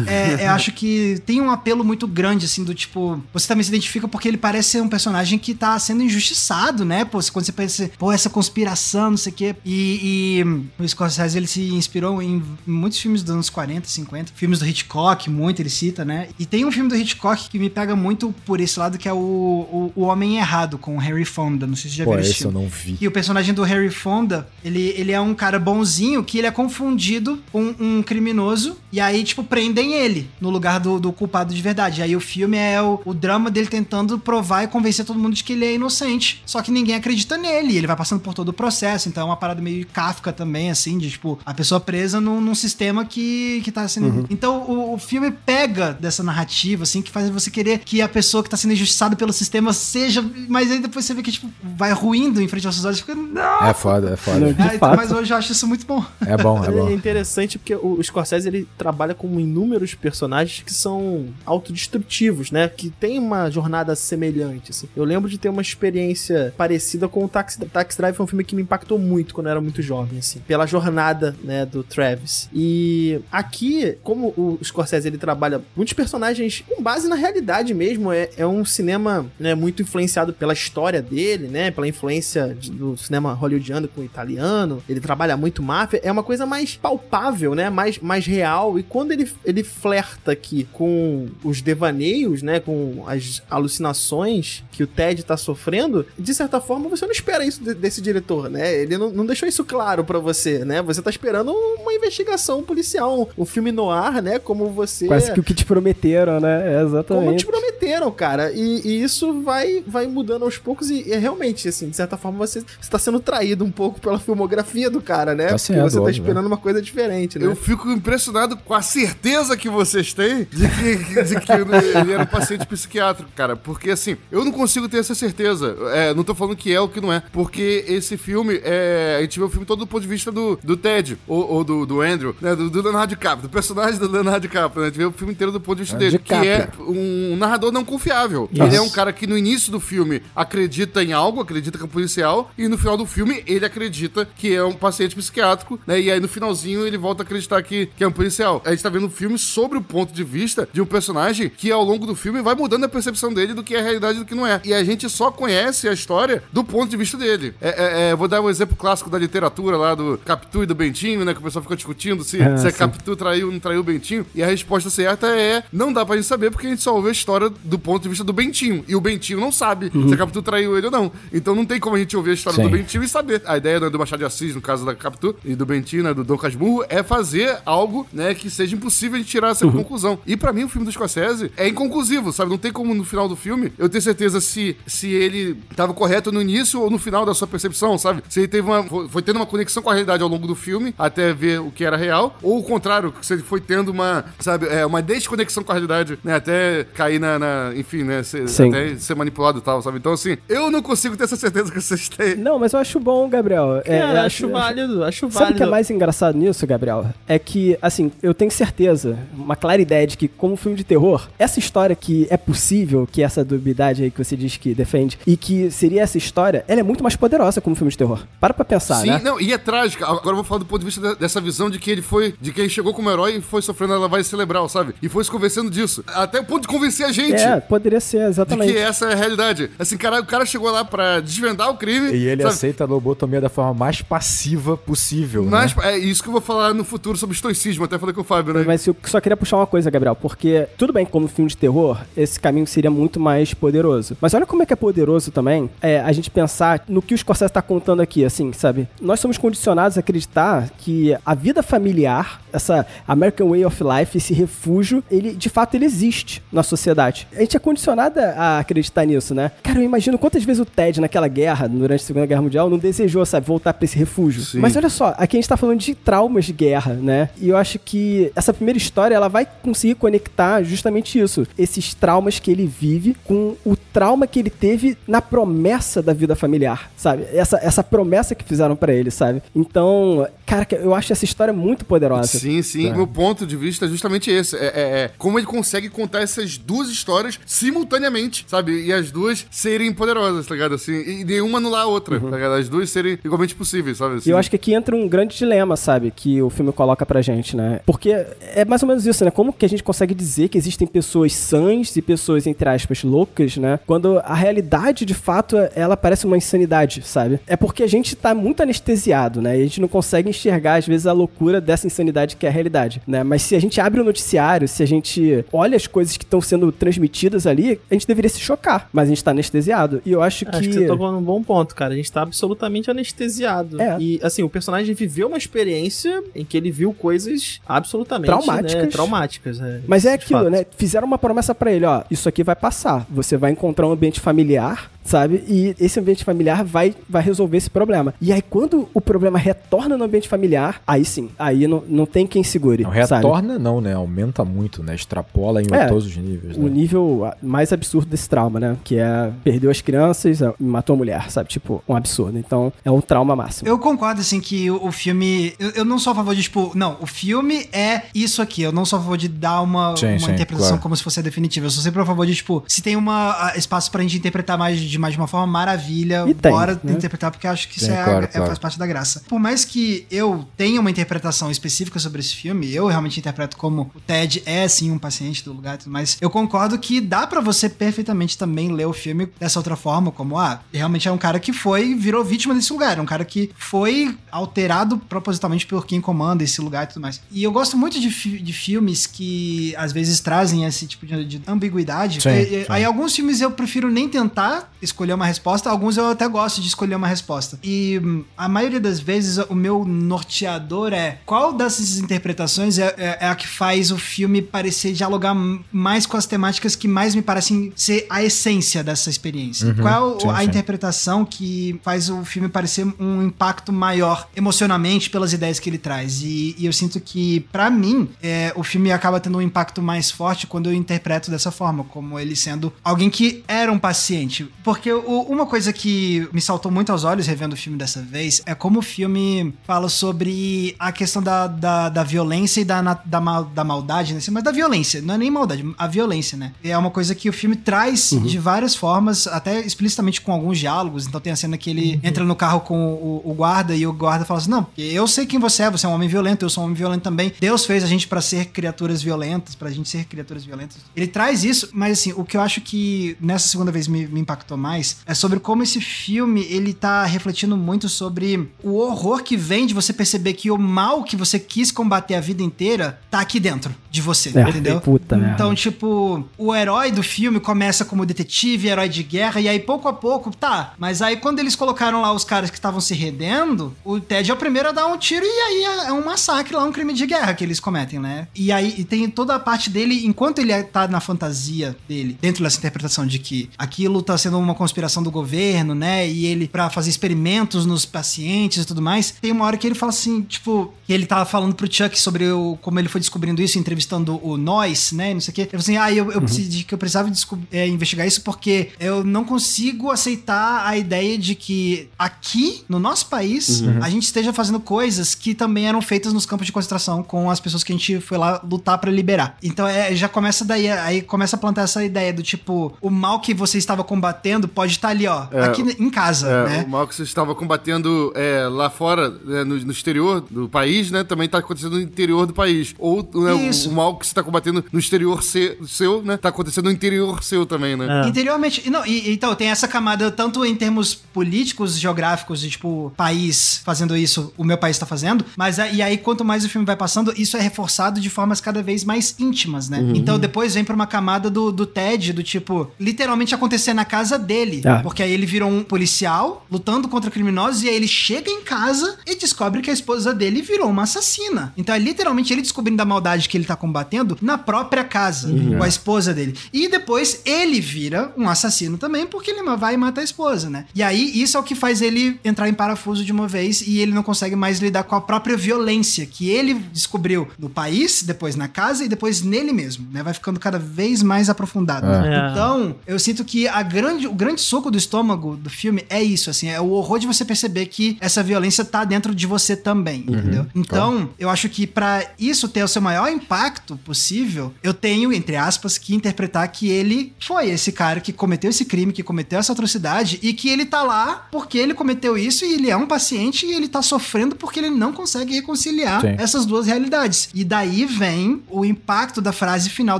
É, eu acho que tem um apelo muito grande, assim, do tipo. Você também se identifica porque ele parece ser um personagem que tá sendo injustiçado, né? Pô, quando você pensa, pô, essa conspiração, não sei o quê. E, e o Scorsese, ele se inspirou em muitos filmes dos anos 40, 50. Filmes do Hitchcock, muito, ele cita, né? E tem um filme do Hitchcock que me pega muito por esse lado, que é o, o, o Homem Errado, com o Harry Fonda. Não sei se você já Pô, viu esse esse eu filme. não vi. E o personagem do Harry Fonda, ele, ele é um cara bonzinho que ele é confundido com um criminoso. E aí, tipo, prendem ele no lugar do, do culpado de verdade. E aí o filme é o, o drama dele tentando provar e convencer todo mundo de que ele é inocente. Só que ninguém acredita nele. Ele vai passando por todo o processo. Então é uma parada meio Kafka também, assim, de tipo, a pessoa presa num, num sistema que, que tá sendo. Então o, o filme pega dessa narrativa, assim, que faz você querer que a pessoa que tá sendo injustiçada pelo sistema seja. Mas aí depois você vê que, tipo, vai ruindo em frente aos seus olhos e fica. Não! É foda, é foda. *laughs* De Ah, então, fato. mas hoje eu acho isso muito bom. É bom, é É bom. interessante porque o Scorsese ele trabalha com inúmeros personagens que são autodestrutivos, né? Que tem uma jornada semelhante. Assim. Eu lembro de ter uma experiência parecida com o Taxi, Taxi Drive, foi um filme que me impactou muito quando eu era muito jovem, assim, pela jornada, né, do Travis. E aqui, como o Scorsese ele trabalha muitos personagens com base na realidade mesmo, é, é um cinema né, muito influenciado pela história dele, né? Pela influência de- do cinema hollywoodiano com o italiano. Ele trabalha muito máfia. É uma coisa mais palpável, né? Mais, mais real. E quando ele, ele flerta aqui com os devaneios, né? Com as alucinações que o Ted tá sofrendo, de certa forma você não espera isso de- desse diretor, né? Ele não, não deixou isso claro pra você, né? Você tá esperando uma investigação policial, um filme no ar, né? Como você Quase que o que te prometeram, né? É, como exatamente. te prometeram, cara. E, e isso vai, vai mudando aos poucos e, é realmente, assim, de certa forma você está sendo traído um pouco pela filmografia do cara, né? Tá Porque sendo, você tá óbvio, esperando uma coisa diferente, né? Eu fico impressionado com a certeza que vocês têm de que, de que ele era um paciente psiquiátrico, cara. Porque, assim, eu não consigo ter essa certeza. É, não tô falando que é ou que não é. Porque esse filme, é, a gente vê o filme todo do ponto de vista do, do Ted, ou, ou do, do Andrew, né? Do, do Leonardo DiCaprio, do personagem do Leonardo DiCaprio, né? A gente vê o filme inteiro do ponto de vista É, dele, que é um narrador não confiável. Ele é um cara que no início do filme acredita em algo, acredita que é um policial, e no final do filme ele acredita que é um paciente psiquiátrico, né? E aí no finalzinho ele volta a acreditar que, que é um policial. A gente tá vendo um filme sobre o ponto de vista de um personagem que ao longo do filme vai mudando a percepção dele do que é a realidade e do que não é. E a gente só conhece a história do ponto de vista dele. É, é, é, vou dar um exemplo clássico da literatura lá do Capitu e do Bentinho, né? Que o pessoal fica discutindo se, Ah, se é. Capitu traiu ou não traiu o Bentinho. E a resposta certa é: não dá pra gente saber porque a gente só ouve a história do ponto de vista do Bentinho. E o Bentinho não sabe se a Capitu traiu ele ou não. Então não tem como a gente ouvir a história Sim. do Bentinho e saber. A ideia né, do Machado de Assis, no caso da Capitu, e do Bentinho, né, do Dom Casmurro, é fazer algo, né, que seja impossível de tirar essa conclusão. E pra mim, o filme do Scorsese é inconclusivo, sabe? Não tem como no final do filme eu ter certeza se, se ele tava correto no início ou no final da sua percepção, sabe? Se ele teve uma. Foi, tendo uma conexão com a realidade ao longo do filme, até ver o que era real, ou o contrário, se ele foi tendo uma, sabe, é, uma desconexão com a realidade, né? Até cair na. na- enfim, né? Ser, até ser manipulado e tal, sabe? Então, assim, eu não consigo ter essa certeza que vocês têm. Não, mas eu acho bom, Gabriel. É, Cara, eu acho válido, acho Sabe o válido. que é mais engraçado nisso, Gabriel? É que, assim, eu tenho certeza, uma clara ideia de que, como filme de terror, essa história que é possível, que essa dubiedade aí que você diz que defende, e que seria essa história, ela é muito mais poderosa como filme de terror. Para pra pensar, Sim, né? não, e é trágica. Agora eu vou falar do ponto de vista de- dessa visão de que ele foi, de que ele chegou como herói e foi sofrendo a lavagem cerebral, sabe? E foi se convencendo disso. Até o ponto de convencer a gente. É, poderia ser, De exatamente. que essa é a realidade. Assim, cara, o cara chegou lá pra desvendar o crime. E ele sabe? aceita a lobotomia da forma mais passiva possível. né? Mas é isso que eu vou falar no futuro sobre estoicismo. Até falei com o Fábio, né? Mas eu só queria puxar uma coisa, Gabriel, porque tudo bem que como filme de terror, esse caminho seria muito mais poderoso. Mas olha como é que é poderoso também é, a gente pensar no que o Scorsese tá contando aqui, assim, sabe? Nós somos condicionados a acreditar que a vida familiar, essa American Way of Life, esse refúgio, ele de fato ele existe na sociedade. A gente é condicionado a acreditar nisso, né? Cara, eu imagino quantas vezes o Ted naquela guerra, durante a Segunda Guerra Mundial, não desejou, sabe, voltar pra esse refúgio. Sim. Mas olha só, aqui a gente tá falando de traumas de guerra, né? E eu acho que essa primeira história, ela vai conseguir conectar justamente isso. Esses traumas que ele vive com o trauma que ele teve na promessa da vida familiar, sabe? Essa, essa promessa que fizeram pra ele, sabe? Então, Cara, eu acho essa história muito poderosa. Sim, sim. Meu ponto de vista é justamente esse. É, é- é como ele consegue contar essas duas histórias simultaneamente, sabe? E as duas serem poderosas, tá ligado? Assim, e nenhuma anular a outra, tá ligado? As duas serem igualmente possíveis, sabe? E Assim. eu acho que aqui entra um grande dilema, sabe? Que o filme coloca pra gente, né? Porque é mais ou menos isso, né? Como que a gente consegue dizer que existem pessoas sãs e pessoas, entre aspas, loucas, né? Quando a realidade, de fato, ela parece uma insanidade, sabe? É porque a gente tá muito anestesiado, né? E a gente não consegue enxergar, às vezes, a loucura dessa insanidade que é a realidade, né? Mas se a gente abre o noticiário, se a gente olha as coisas que estão sendo transmitidas ali, a gente deveria se chocar. Mas a gente tá anestesiado. E eu acho que. Acho que você tocou num bom ponto, cara. A gente tá absolutamente anestesiado. É. E, assim, o personagem viveu uma experiência em que ele viu coisas absolutamente Traumáticas. né, traumáticas. é. Mas é aquilo, né? Fizeram uma promessa pra ele, ó, isso aqui vai passar. Você vai encontrar um ambiente familiar, sabe? E esse ambiente familiar vai, vai resolver esse problema. E aí, quando o problema retorna no ambiente familiar, aí sim, aí não, não tem quem segure, Não, sabe? retorna não, né? Aumenta muito, né? Extrapola em É, todos os níveis, O né? nível mais absurdo desse trauma, né? Que é perdeu as crianças e matou a mulher, sabe? Tipo, um absurdo. Então, é um trauma máximo. Eu concordo, assim, que o, o filme. Eu, eu não sou a favor de, tipo, não, o filme é isso aqui. Eu não sou a favor de dar uma, Sim, uma sim, interpretação claro. como se fosse a definitiva. Eu sou sempre a favor de, tipo, se tem uma, espaço pra gente interpretar mais de mais de uma forma, maravilha. E tem, bora né? interpretar, porque acho que isso Tem, é, claro, é- claro. faz parte da graça. Por mais que eu tenha uma interpretação específica sobre esse filme, eu realmente interpreto como o Ted é, sim, um paciente do lugar e tudo mais. Eu concordo que dá pra você perfeitamente também ler o filme dessa outra forma, como, ah, realmente é um cara que foi, virou vítima desse lugar. É um cara que foi alterado propositalmente por quem comanda esse lugar e tudo mais. E eu gosto muito de, fi- de filmes que às vezes trazem esse tipo de, de ambiguidade. Sim, E- e- sim. Aí alguns filmes eu prefiro nem tentar escolher uma resposta, alguns eu até gosto de escolher uma resposta. E hum, a maioria das vezes o meu norteador é qual dessas interpretações é, é- é a que faz o filme parecer dialogar mais com as temáticas que mais me parecem ser a essência dessa experiência. Uhum, qual sim, a sim. interpretação que faz o filme parecer um impacto maior emocionalmente pelas ideias que ele traz. E, e eu sinto que, pra mim, é, o filme acaba tendo um impacto mais forte quando eu interpreto dessa forma, como ele sendo alguém que era um paciente. Porque o- uma coisa que me saltou muito aos olhos revendo o filme dessa vez é como o filme fala sobre a questão da, da, da violência e da, da, mal- da maldade, né? mas da violência, não é nem maldade, a violência, né? É uma coisa que o filme traz de várias formas, até explicitamente com alguns diálogos. Então tem a cena que ele entra no carro com o, o guarda e o guarda fala assim: Não, eu sei quem você é, você é um homem violento, eu sou um homem violento também. Deus fez a gente pra ser criaturas violentas, pra gente ser criaturas violentas. Ele traz isso, mas assim, o que eu acho que nessa segunda vez me, me impactou mais é sobre como esse filme ele tá refletindo muito sobre o horror que vem de você perceber que o mal que você quis combater a vida inteira tá aqui dentro de você, É, entendeu? puta merda. Então, tipo, o herói do filme começa como detetive, herói de guerra, e aí pouco a pouco, tá. Mas aí quando eles colocaram lá os caras que estavam se redendo, o Ted é o primeiro a dar um tiro e aí é- é um massacre lá, um crime de guerra que eles cometem, né? E aí e tem toda a parte dele, enquanto ele tá na fantasia dele, dentro dessa interpretação de que aquilo tá sendo uma conspiração do governo, né? E ele, pra fazer experimentos nos pacientes e tudo mais, tem uma hora que ele fala assim, tipo, que ele tava falando pro Chuck sobre o, como ele foi descobrindo isso, entrevistando o Noyce, né? Não sei o quê. Ele falou assim: ah, eu, eu, preciso- que eu precisava é, investigar isso porque eu não consigo aceitar a ideia de que aqui, no nosso país, a gente esteja fazendo coisas que também eram feitas nos campos de concentração com as pessoas que a gente foi lá lutar pra liberar. Então é, já começa daí, aí começa a plantar essa ideia do tipo, o mal que você estava combatendo pode estar ali, ó, É, aqui em casa, É, né? O mal que você estava combatendo é, lá fora, né, no, no exterior do país, né? Também tá acontecendo no interior do país. Ou né, o- o, mal que você tá combatendo no exterior se- seu, né? Tá acontecendo no interior seu também, né? É. Interiormente. Não, e- então, tem essa camada tanto em termos políticos, geográficos, de tipo, país fazendo isso, o meu país tá fazendo, mas e aí, quanto mais o filme vai passando, isso é reforçado de formas cada vez mais íntimas, né? Então, depois vem pra uma camada do, do Ted, do tipo, literalmente acontecer na casa dele. Ah. Porque aí ele virou um policial lutando contra criminosos e aí ele chega em casa e descobre que a esposa dele virou uma assassina. Então é literalmente ele descobrindo a maldade que ele tá combatendo na própria casa, com a esposa dele. E depois ele vira um assassino também, porque ele vai e mata a esposa, né? E aí isso é o que faz ele entrar em parafuso de uma vez e ele não consegue mais lidar com a própria violência que ele descobriu no país, depois na casa e depois nele mesmo, né? Vai ficando cada vez mais aprofundado. É. É. Então, eu sinto que a grande, o grande soco do estômago do filme é isso, assim, é o horror de você perceber que essa violência tá dentro de você também, entendeu? Então, eu acho que pra isso ter o seu maior impacto possível, eu tenho, entre aspas, que interpretar que ele foi esse cara que cometeu esse crime, que cometeu essa atrocidade e que ele tá lá porque ele cometeu isso e ele é um paciente e ele tá sofrendo porque ele não consegue reconciliar Sim. essas duas realidades. E daí vem o impacto da frase final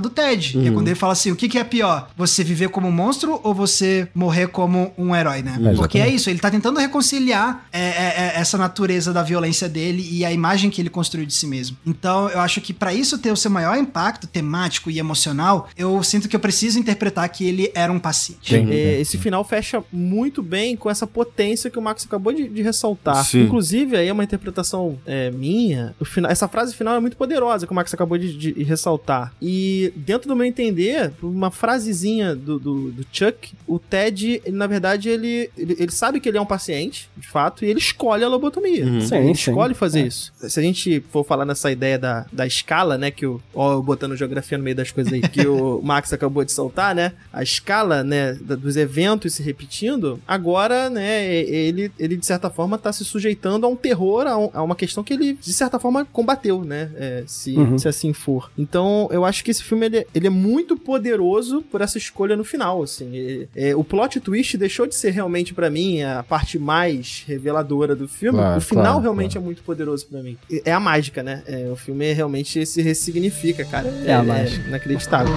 do Ted, que é quando ele fala assim: o que, que é pior? Você viver como um monstro ou você morrer como um herói, né? Exatamente. Porque é isso, ele tá tentando reconciliar é, é, é, essa natureza da violência dele e a imagem que ele construiu de si mesmo. Então, eu acho que pra isso ter o seu maior impacto temático e emocional, eu sinto que eu preciso interpretar que ele era um paciente. Sim. É, esse final fecha muito bem com essa potência que o Max acabou de, de ressaltar. Sim. Inclusive, aí é uma interpretação é, minha. O final, essa frase final é muito poderosa, que o Max acabou de, de ressaltar. E dentro do meu entender, uma frasezinha do, do, do Chuck, o Ted, ele, na verdade, ele, ele, ele sabe que ele é um paciente, de fato, e ele escolhe a lobotomia. Uhum. Sim, ele sim. escolhe fazer É. isso. Se a gente for falar nessa ideia da, da escala, né, que o... Ó, eu botando geografia no meio das coisas aí, que o *laughs* Max acabou de soltar, né, a escala, né, da- dos eventos se repetindo, agora, né, ele, ele de certa forma tá se sujeitando a um terror, a, um- a uma questão que ele, de certa forma, combateu, né, é, se, Uhum. se assim for. Então, eu acho que esse filme, ele, ele é muito poderoso por essa escolha no final, assim. Ele- é, o plot twist deixou de ser realmente, pra mim, a parte mais reveladora do filme. Claro, o final claro, realmente claro. é muito poderoso pra mim. É a mágica, né? É, o filme realmente se ressignifica, cara. É a mágica. inacreditável.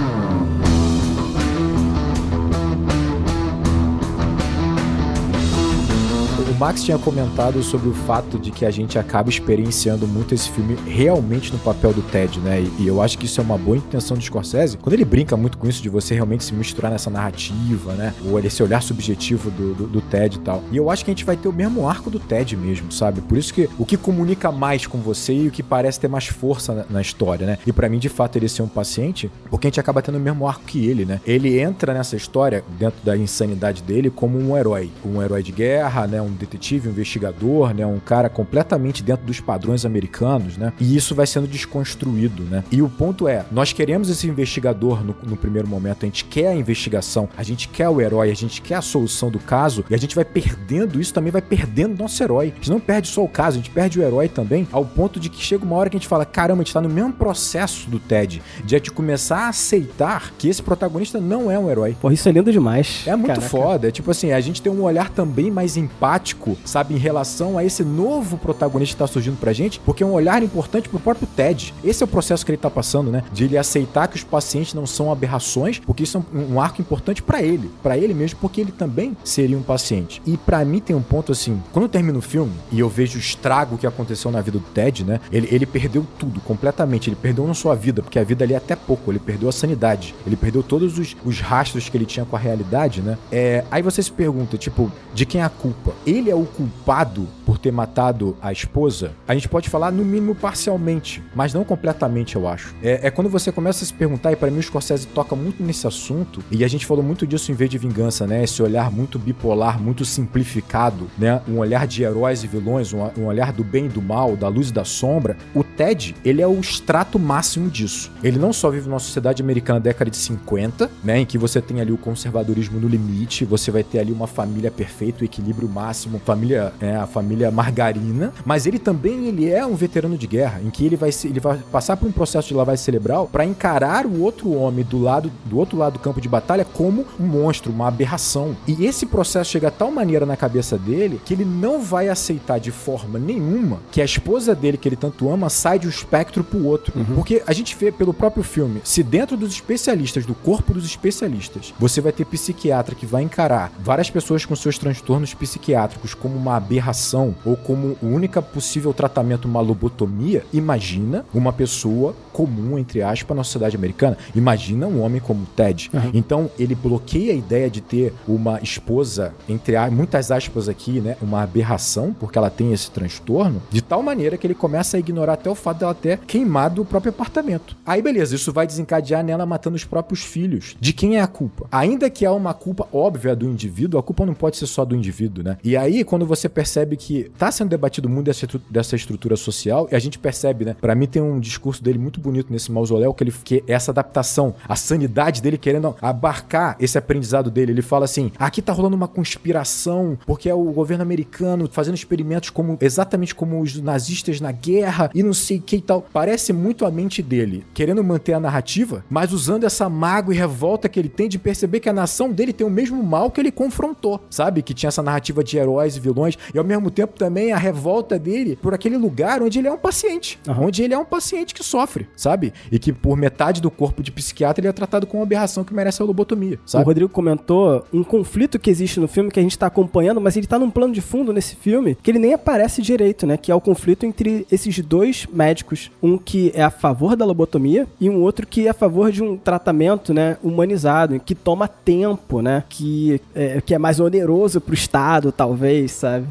Max tinha comentado sobre o fato de que a gente acaba experienciando muito esse filme realmente no papel do Ted, né? E, e eu acho que isso é uma boa intenção do Scorsese. Quando ele brinca muito com isso de você realmente se misturar nessa narrativa, né? Ou esse olhar subjetivo do, do, do Ted e tal. E eu acho que a gente vai ter o mesmo arco do Ted mesmo, sabe? Por isso que o que comunica mais com você e o que parece ter mais força na, na história, né? E pra mim, de fato, ele ser um paciente, porque a gente acaba tendo o mesmo arco que ele, né? Ele entra nessa história, dentro da insanidade dele, como um herói. Um herói de guerra, né? Um detetive, um investigador, né? Um cara completamente dentro dos padrões americanos, né? E isso vai sendo desconstruído, né? E o ponto é, nós queremos esse investigador no, no primeiro momento, a gente quer a investigação, a gente quer o herói, a gente quer a solução do caso, e a gente vai perdendo isso, também vai perdendo nosso herói. A gente não perde só o caso, a gente perde o herói também, ao ponto de que chega uma hora que a gente fala, caramba, a gente tá no mesmo processo do Ted, de a gente começar a aceitar que esse protagonista não é um herói. Porra, isso é lindo demais. É muito Caraca. foda. É tipo assim, a gente tem um olhar também mais empático, sabe, em relação a esse novo protagonista que tá surgindo pra gente, porque é um olhar importante pro próprio Ted. Esse é o processo que ele tá passando, né? De ele aceitar que os pacientes não são aberrações, porque isso é um, um arco importante pra ele, Pra ele mesmo, porque ele também seria um paciente. E pra mim tem um ponto assim, quando eu termino o filme e eu vejo o estrago que aconteceu na vida do Ted, né? Ele, ele perdeu tudo completamente. Ele perdeu não só a vida, porque a vida ali é até pouco, ele perdeu a sanidade. Ele perdeu todos os, os rastros que ele tinha com a realidade, né? É, aí você se pergunta, tipo, de quem é a culpa? Ele é o culpado por ter matado a esposa? A gente pode falar no mínimo parcialmente, mas não completamente, eu acho. É, é quando você começa a se perguntar, e pra mim o Scorsese toca muito nesse assunto, e a gente falou muito disso em vez de vingança, né? Esse olhar muito bipolar, muito simplificado, né? Um olhar de heróis e vilões, um, um olhar do bem e do mal, da luz e da sombra. O Ted, ele é o extrato máximo disso. Ele não só vive numa sociedade americana da década de 50, né? Em que você tem ali o conservadorismo no limite, você vai ter ali uma família perfeita, o equilíbrio máximo, família, é, a família margarina, mas ele também ele é um veterano de guerra, em que ele vai, ele vai passar por um processo de lavagem cerebral para encarar o outro homem do lado do outro lado do campo de batalha como um monstro, uma aberração. E esse processo chega a tal maneira na cabeça dele que ele não vai aceitar de forma nenhuma que a esposa dele, que ele tanto ama, sai de um espectro pro outro. Porque a gente vê pelo próprio filme, se dentro dos especialistas, do corpo dos especialistas, você vai ter psiquiatra que vai encarar várias pessoas com seus transtornos psiquiátricos como uma aberração ou como única possível tratamento uma lobotomia, imagina uma pessoa comum, entre aspas, na sociedade americana. Imagina um homem como o Ted. Então, ele bloqueia a ideia de ter uma esposa, entre muitas aspas aqui, né, uma aberração, porque ela tem esse transtorno, de tal maneira que ele começa a ignorar até o fato dela ter queimado o próprio apartamento. Aí, beleza, isso vai desencadear nela matando os próprios filhos. De quem é a culpa? Ainda que há uma culpa óbvia do indivíduo, a culpa não pode ser só do indivíduo, né? E aí, quando você percebe que tá sendo debatido muito dessa, dessa estrutura social, e a gente percebe, né? Pra mim tem um discurso dele muito bonito bonito nesse mausoléu, que ele que essa adaptação, a sanidade dele querendo abarcar esse aprendizado dele. Ele fala assim: aqui tá rolando uma conspiração, porque é o governo americano fazendo experimentos como exatamente como os nazistas na guerra e não sei o que e tal. Parece muito a mente dele, querendo manter a narrativa, mas usando essa mágoa e revolta que ele tem de perceber que a nação dele tem o mesmo mal que ele confrontou, sabe? Que tinha essa narrativa de heróis e vilões, e ao mesmo tempo também a revolta dele por aquele lugar onde ele é um paciente, Aham. onde ele é um paciente que sofre, sabe? E que por metade do corpo de psiquiatra ele é tratado com uma aberração que merece a lobotomia, O sabe? Rodrigo comentou um conflito que existe no filme que a gente tá acompanhando, mas ele tá num plano de fundo nesse filme que ele nem aparece direito, né? Que é o conflito entre esses dois médicos. Um que é a favor da lobotomia e um outro que é a favor de um tratamento, né? Humanizado, que toma tempo, né? Que é, que é mais oneroso pro Estado, talvez, sabe?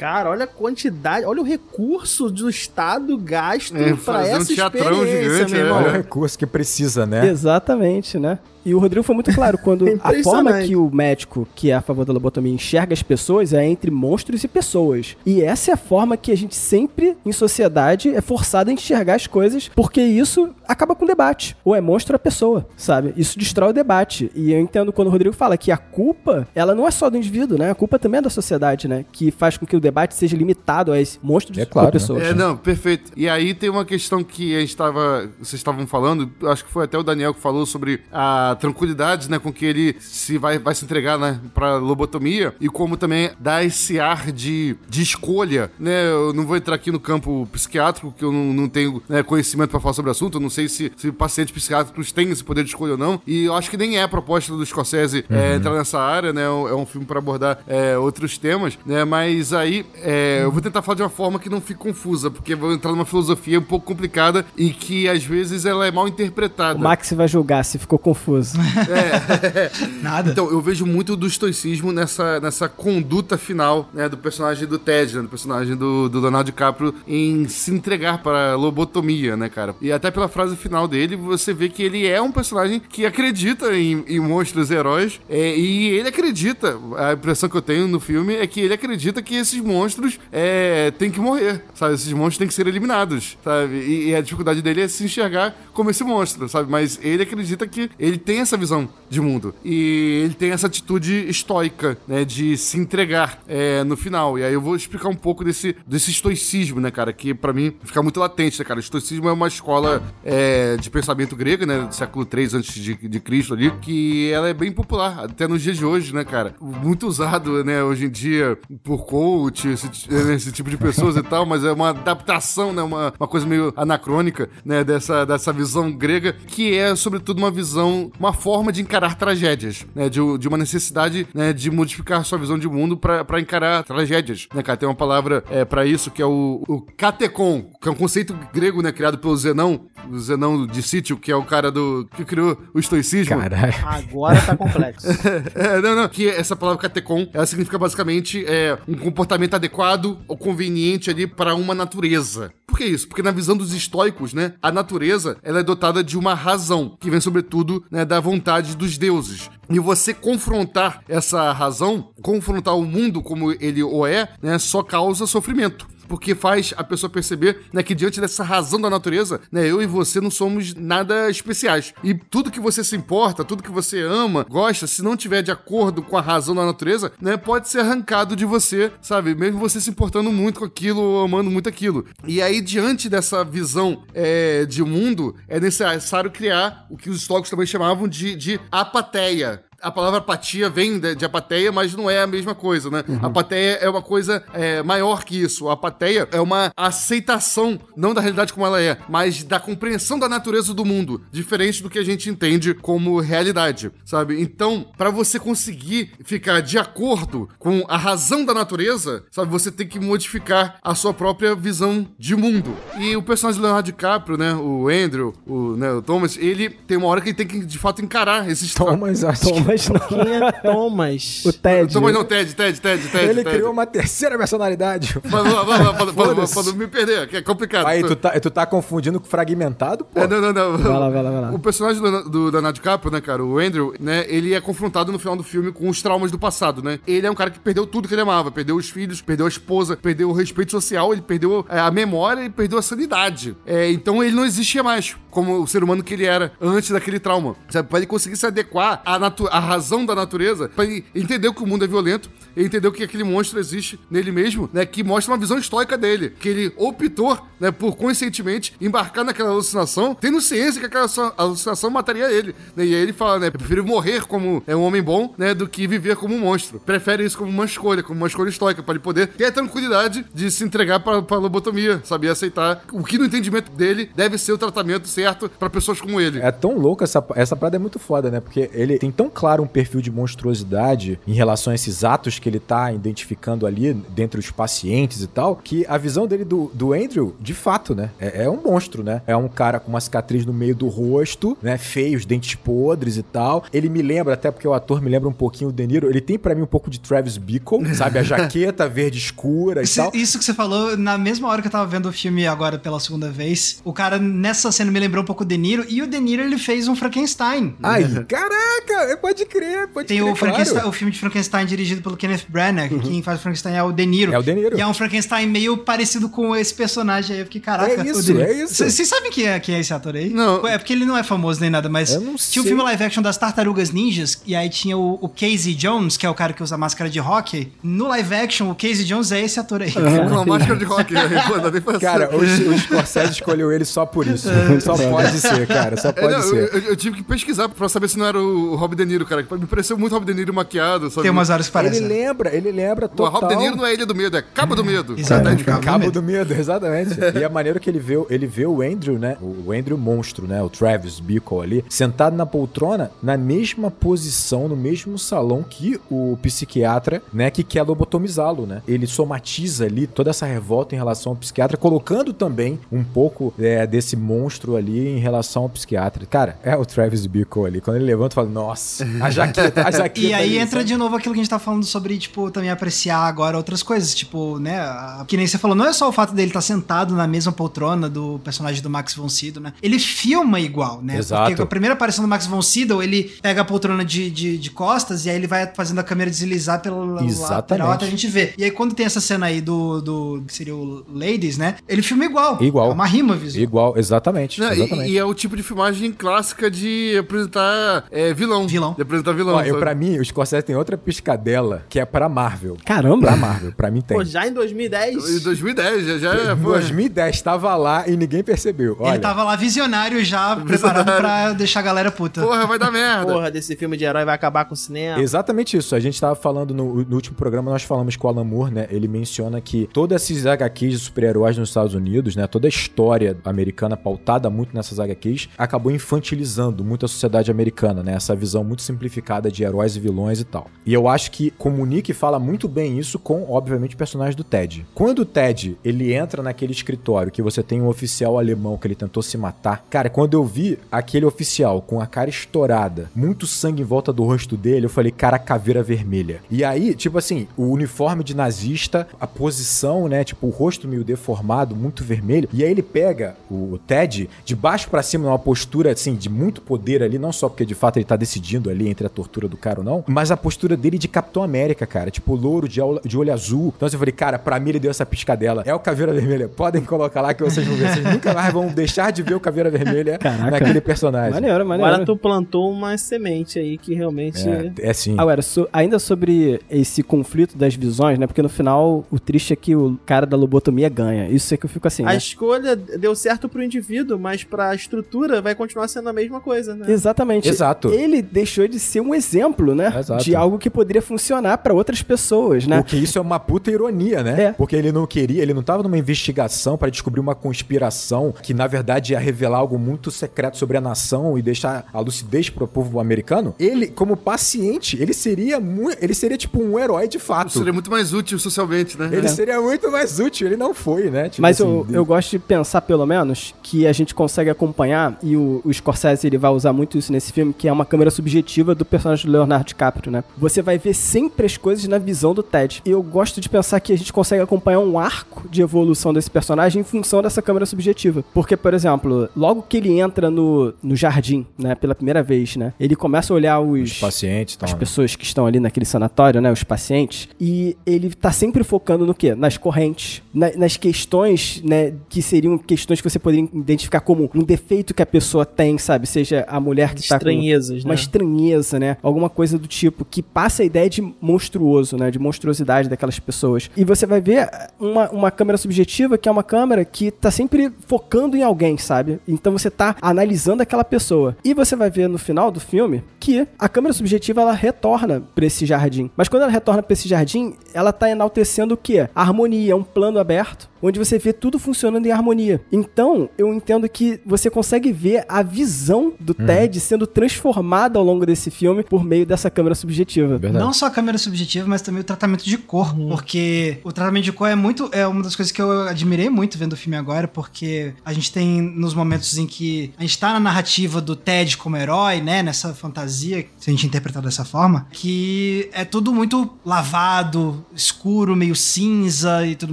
Cara, olha a quantidade, olha o recurso do Estado gasto É, um essa teatrão experiência, gigante, meu é. irmão. Olha o recurso que precisa, né? Exatamente, né? E o Rodrigo foi muito claro quando *laughs* a forma que o médico, que é a favor da lobotomia, enxerga as pessoas é entre monstros e pessoas. E essa é a forma que a gente sempre, em sociedade, é forçado a enxergar as coisas, porque isso acaba com o debate. Ou é monstro ou é pessoa, sabe? Isso destrói o debate. E eu entendo quando o Rodrigo fala que a culpa, ela não é só do indivíduo, né? A culpa também é da sociedade, né? Que faz com que o debate seja limitado a esses monstros É claro, ou pessoas. É, não, perfeito. E aí tem uma questão que a gente tava, vocês estavam falando, acho que foi até o Daniel que falou sobre a tranquilidade, né, com que ele se vai, vai se entregar, né, pra lobotomia e como também dá esse ar de, de escolha, né, eu não vou entrar aqui no campo psiquiátrico, que eu não, não tenho né, conhecimento pra falar sobre o assunto, eu não sei se, se pacientes psiquiátricos têm esse poder de escolha ou não, e eu acho que nem é a proposta do Scorsese é, entrar nessa área, né, é um filme pra abordar é, outros temas, né, mas aí é, eu vou tentar falar de uma forma que não fique confusa, porque vou entrar numa filosofia um pouco complicada e que às vezes ela é mal interpretada. O Max vai julgar se ficou confuso. *laughs* Nada. Então, eu vejo muito do estoicismo nessa, nessa conduta final, né, do personagem do Ted, né, do personagem do, do Leonardo DiCaprio, em se entregar para a lobotomia, né, cara? E até pela frase final dele, você vê que ele é um personagem que acredita em, em monstros heróis, é, e ele acredita, a impressão que eu tenho no filme é que ele acredita que esses monstros é, têm que morrer, sabe? Esses monstros têm que ser eliminados, sabe? E, e a dificuldade dele é se enxergar como esse monstro, sabe? Mas ele acredita que ele tem essa visão de mundo. E ele tem essa atitude estoica, né? De se entregar é, no final. E aí eu vou explicar um pouco desse, desse estoicismo, né, cara? Que pra mim fica muito latente, né, cara? O estoicismo é uma escola é, de pensamento grega, né? Do século III antes de, de Cristo ali, que ela é bem popular, até nos dias de hoje, né, cara? Muito usado, né, hoje em dia, por coach, esse, esse tipo de pessoas e tal, mas é uma adaptação, né? Uma, uma coisa meio anacrônica, né? Dessa, dessa visão grega, que é, sobretudo, uma visão, uma forma de encarar tragédias, né? De, de uma necessidade, né? De modificar sua visão de mundo pra, pra encarar tragédias, né, cara? Tem uma palavra é, para isso que é o, o katekon, que é um conceito grego, né? Criado pelo Zenão, o Zenão de Sítio, que é o cara do que criou o estoicismo. Caralho. Agora tá complexo. *laughs* É, não, não, que essa palavra catecon, ela significa basicamente é, um comportamento adequado ou conveniente ali para uma natureza. Por que isso? Porque na visão dos estoicos, né, a natureza, ela é dotada de uma razão, que vem sobretudo, né, da vontade dos deuses. E você confrontar essa razão, confrontar o mundo como ele o é, né, só causa sofrimento porque faz a pessoa perceber né, que diante dessa razão da natureza, né, eu e você não somos nada especiais. E tudo que você se importa, tudo que você ama, gosta, se não tiver de acordo com a razão da natureza, né, pode ser arrancado de você, sabe? Mesmo você se importando muito com aquilo amando muito aquilo. E aí, diante dessa visão é, de mundo, é necessário criar o que os estoicos também chamavam de, de apateia a palavra apatia vem de, de apateia, mas não é a mesma coisa, né? Apateia é uma coisa é, maior que isso. A apateia é uma aceitação, não da realidade como ela é, mas da compreensão da natureza do mundo, diferente do que a gente entende como realidade, sabe? Então, para você conseguir ficar de acordo com a razão da natureza, sabe? Você tem que modificar a sua própria visão de mundo. E o personagem do Leonardo DiCaprio, né? O Andrew, o, né, o Thomas, ele tem uma hora que ele tem que, de fato, encarar esses Thomas, acho que Thomas não. Quem é Thomas? O Ted. Thomas não, Ted, Ted, Ted, Ted. Ele Ted. criou uma terceira personalidade. Mas, vamos lá, não me perder, que é complicado. Aí, tu tá, tu tá confundindo com fragmentado, pô. É, não, não, não. Vai lá, vai lá, vai lá. O personagem do, do Leonardo DiCaprio, né, cara, o Andrew, né, ele é confrontado no final do filme com os traumas do passado, né? Ele é um cara que perdeu tudo que ele amava, perdeu os filhos, perdeu a esposa, perdeu o respeito social, ele perdeu é, a memória e perdeu a sanidade. É, então ele não existia mais como o ser humano que ele era antes daquele trauma. Sabe? Pra ele conseguir se adequar à, natu- à razão da natureza, ele entender que o mundo é violento, ele entendeu que aquele monstro existe nele mesmo, né? Que mostra uma visão estoica dele. Que ele optou, né, por conscientemente embarcar naquela alucinação, tendo ciência que aquela alucinação mataria ele. Né? E aí ele fala, né? Prefiro morrer como é, um homem bom, né? Do que viver como um monstro. Prefere isso como uma escolha, como uma escolha estoica, pra ele poder ter a tranquilidade de se entregar pra, pra lobotomia, sabe? E aceitar o que no entendimento dele deve ser o tratamento certo pra pessoas como ele. É tão louco essa, essa parada é muito foda, né? Porque ele tem tão claro um perfil de monstruosidade em relação a esses atos que ele tá identificando ali dentre os pacientes e tal, que a visão dele do, do Andrew, de fato, né? É, é um monstro, né? É um cara com uma cicatriz no meio do rosto, né? Feio, os dentes podres e tal. Ele me lembra, até porque o ator me lembra um pouquinho o De Niro, ele tem pra mim um pouco de Travis Bickle, sabe? A jaqueta *laughs* verde escura e Isso, tal. isso que você falou, na mesma hora que eu tava vendo o filme agora pela segunda vez, o cara nessa cena me lembrou um pouco o De Niro, e o De Niro ele fez um Frankenstein. Aí, caraca, pode crer, pode Tem crer, o, Frankenstein, claro. o filme de Frankenstein dirigido pelo Kenneth Branagh, quem faz o Frankenstein é o De Niro. É o De Niro. E é um Frankenstein meio parecido com esse personagem aí. Eu fiquei, caraca, É o isso, é isso. C- Vocês sabem quem é, quem é esse ator aí? Não. É porque ele não é famoso nem nada, mas Eu não tinha o sei. filme live action das Tartarugas Ninjas, e aí tinha o, o Casey Jones, que é o cara que usa máscara de hockey. No live action, o Casey Jones é esse ator aí. Com uma máscara de rock. né? *laughs* Cara, o, o Scorsese escolheu ele só por isso. Só pode ser, cara. Só É, pode não, ser. eu, eu- eu tive que pesquisar pra saber se não era o Rob De Niro, cara. Me pareceu muito Rob De Niro maquiado, sabe? Tem umas horas que Ele parece. lembra, ele lembra O total. Rob De Niro não é Ilha do Medo, é Cabo do Medo. Exatamente. Tá, tá, Cabo do Cabo Medo. do Medo, exatamente. *laughs* e é maneiro que ele vê, ele vê o Andrew, né? O Andrew monstro, né? O Travis Bickle ali, sentado na poltrona, na mesma posição, no mesmo salão que o psiquiatra, né? Que quer lobotomizá-lo, né? Ele somatiza ali toda essa revolta em relação ao psiquiatra, colocando também um pouco é, desse monstro ali em relação ao psiquiatra. Cara, é o Travis Bickle ali. Quando ele levanta, fala, nossa, a *laughs* jaqueta, a jaqueta. E aí ali, entra sabe? de novo aquilo que a gente tá falando sobre, tipo, também apreciar agora outras coisas. Tipo, né? Que nem você falou, não é só o fato dele estar sentado na mesma poltrona do personagem do Max von Sydow, né? Ele filma igual, né? Exato. Porque a primeira aparição do Max von Sydow, ele pega a poltrona de, de, de costas e aí ele vai fazendo a câmera deslizar pelo Exatamente. lateral até a gente ver. E aí quando tem essa cena aí do, do que seria o Ladies, né? Ele filma igual. Igual. É uma rima visual. Igual, exatamente. Não, e- exatamente. e, é o tipo de filmagem clássica de apresentar é, vilão. Vilão. De apresentar vilão. Ó, eu, pra mim, o Scorsese tem outra piscadela que é pra Marvel. Caramba! Pra Marvel, pra mim tem. Pô, já em 2010. Em 2010, já, já Em pô, 2010 tava lá e ninguém percebeu. Olha, Ele tava lá visionário já, preparado pra deixar a galera puta. Porra, vai dar merda. Porra, desse filme de herói vai acabar com o cinema. Exatamente isso. A gente tava falando no, no último programa, nós falamos com o Alan Moore, né? Ele menciona que todas esses HQs de super-heróis nos Estados Unidos, né? Toda a história americana pautada muito nessas HQs, acabou infantilizando muito a sociedade americana, né? Essa visão muito simplificada de heróis e vilões e tal. E eu acho que comunica e fala muito bem isso com, obviamente, o personagem do Ted. Quando o Ted, ele entra naquele escritório que você tem um oficial alemão que ele tentou se matar, cara, quando eu vi aquele oficial com a cara estourada, muito sangue em volta do rosto dele, eu falei, cara, caveira vermelha. E aí, tipo assim, o uniforme de nazista, a posição, né, tipo, o rosto meio deformado, muito vermelho, e aí ele pega o Ted de baixo pra cima, numa postura, assim, de muito poder ali, não só porque de fato ele tá decidindo ali entre a tortura do cara ou não, mas a postura dele de Capitão América, cara, tipo, louro de, de olho azul. Então assim, eu falei, cara, pra mim ele deu essa piscadela. É o Caveira Vermelha, podem colocar lá que vocês vão ver. Vocês *laughs* nunca mais vão deixar de ver o Caveira Vermelha Caraca. naquele personagem. Maneiro, maneiro. Agora tu plantou uma semente aí que realmente. É, é sim. Agora, so- ainda sobre esse conflito das visões, né? Porque no final, o triste é que o cara da lobotomia ganha. Isso é que eu fico assim, A né? escolha deu certo pro indivíduo, mas pra estrutura vai continuar sendo a mesma coisa, né? Exatamente. Exato. Ele deixou de ser um exemplo, né? Exato. De algo que poderia funcionar pra outras pessoas, né? O que isso é uma puta ironia, né? É. Porque ele não queria, ele não tava numa investigação pra descobrir uma conspiração que na verdade ia revelar algo muito secreto sobre a nação e deixar a lucidez pro povo americano. Ele, como paciente, ele seria muito, ele seria tipo um herói de fato. Seria muito mais útil socialmente, né? Ele seria muito mais útil, ele não foi, né? Tipo Mas assim, eu, eu gosto de pensar, pelo menos, que a gente consegue acompanhar, e o, o Scorsese ele vai usar muito isso nesse filme, que é uma câmera subjetiva subjetiva do personagem do Leonardo DiCaprio, né? Você vai ver sempre as coisas na visão do Ted. E eu gosto de pensar que a gente consegue acompanhar um arco de evolução desse personagem em função dessa câmera subjetiva. Porque, por exemplo, logo que ele entra no, no jardim, né, pela primeira vez, né, ele começa a olhar os, Os pacientes as estão. pessoas que estão ali naquele sanatório, né, os pacientes, e ele tá sempre focando no quê? Nas correntes, na- nas questões, né, que seriam questões que você poderia identificar como um defeito que a pessoa tem, sabe? Seja a mulher que tá com Estranhezas, uma né? estranheza, né? Alguma coisa do tipo que passa a ideia de monstruoso, né? De monstruosidade daquelas pessoas. E você vai ver uma, uma câmera subjetiva que é uma câmera que tá sempre focando em alguém, sabe? Então você tá analisando aquela pessoa. E você vai ver no final do filme que a câmera subjetiva ela retorna pra esse jardim. Mas quando ela retorna pra esse jardim, ela tá enaltecendo o quê? A harmonia, um plano aberto onde você vê tudo funcionando em harmonia. Então, eu entendo que você consegue ver a visão do Ted sendo transformada ao longo desse filme por meio dessa câmera subjetiva. Verdade. Não só a câmera subjetiva, mas também o tratamento de cor. Porque o tratamento de cor é muito. É uma das coisas que eu admirei muito vendo o filme agora, porque a gente tem nos momentos em que a gente tá na narrativa do Ted como herói, né? Nessa fantasia, se a gente interpretar dessa forma, que é tudo muito lavado, escuro, meio cinza e tudo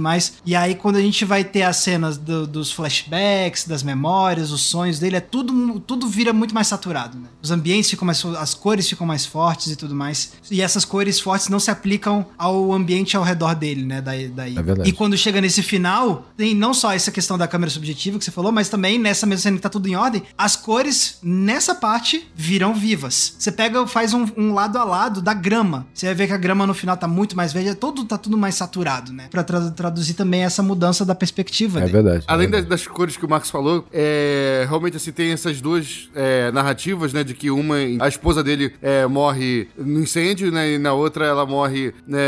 mais. E aí, quando a gente vai ter as cenas do- dos flashbacks, das memórias, os sonhos dele, é tudo, tudo vira muito mais saturado, né? Os ambientes ficam mais. as cores ficam mais fortes e tudo mais. E essas cores fortes não se aplicam ao ambiente ao redor dele, né? Daí, daí. É verdade. E quando chega nesse final, tem não só essa questão da câmera subjetiva que você falou, mas também nessa mesma cena que tá tudo em ordem, as cores nessa parte viram vivas. Você pega, faz um, um lado a lado da grama. Você vai ver que a grama no final tá muito mais verde, é todo, tá tudo mais saturado, né? Pra tra- traduzir também essa mudança da perspectiva É dele. verdade. Além é das, verdade. das cores que o Marcos falou, é, realmente assim tem essas duas é, narrativas, né, de que uma a esposa dele é, morre no incêndio, né, e na outra ela morre né,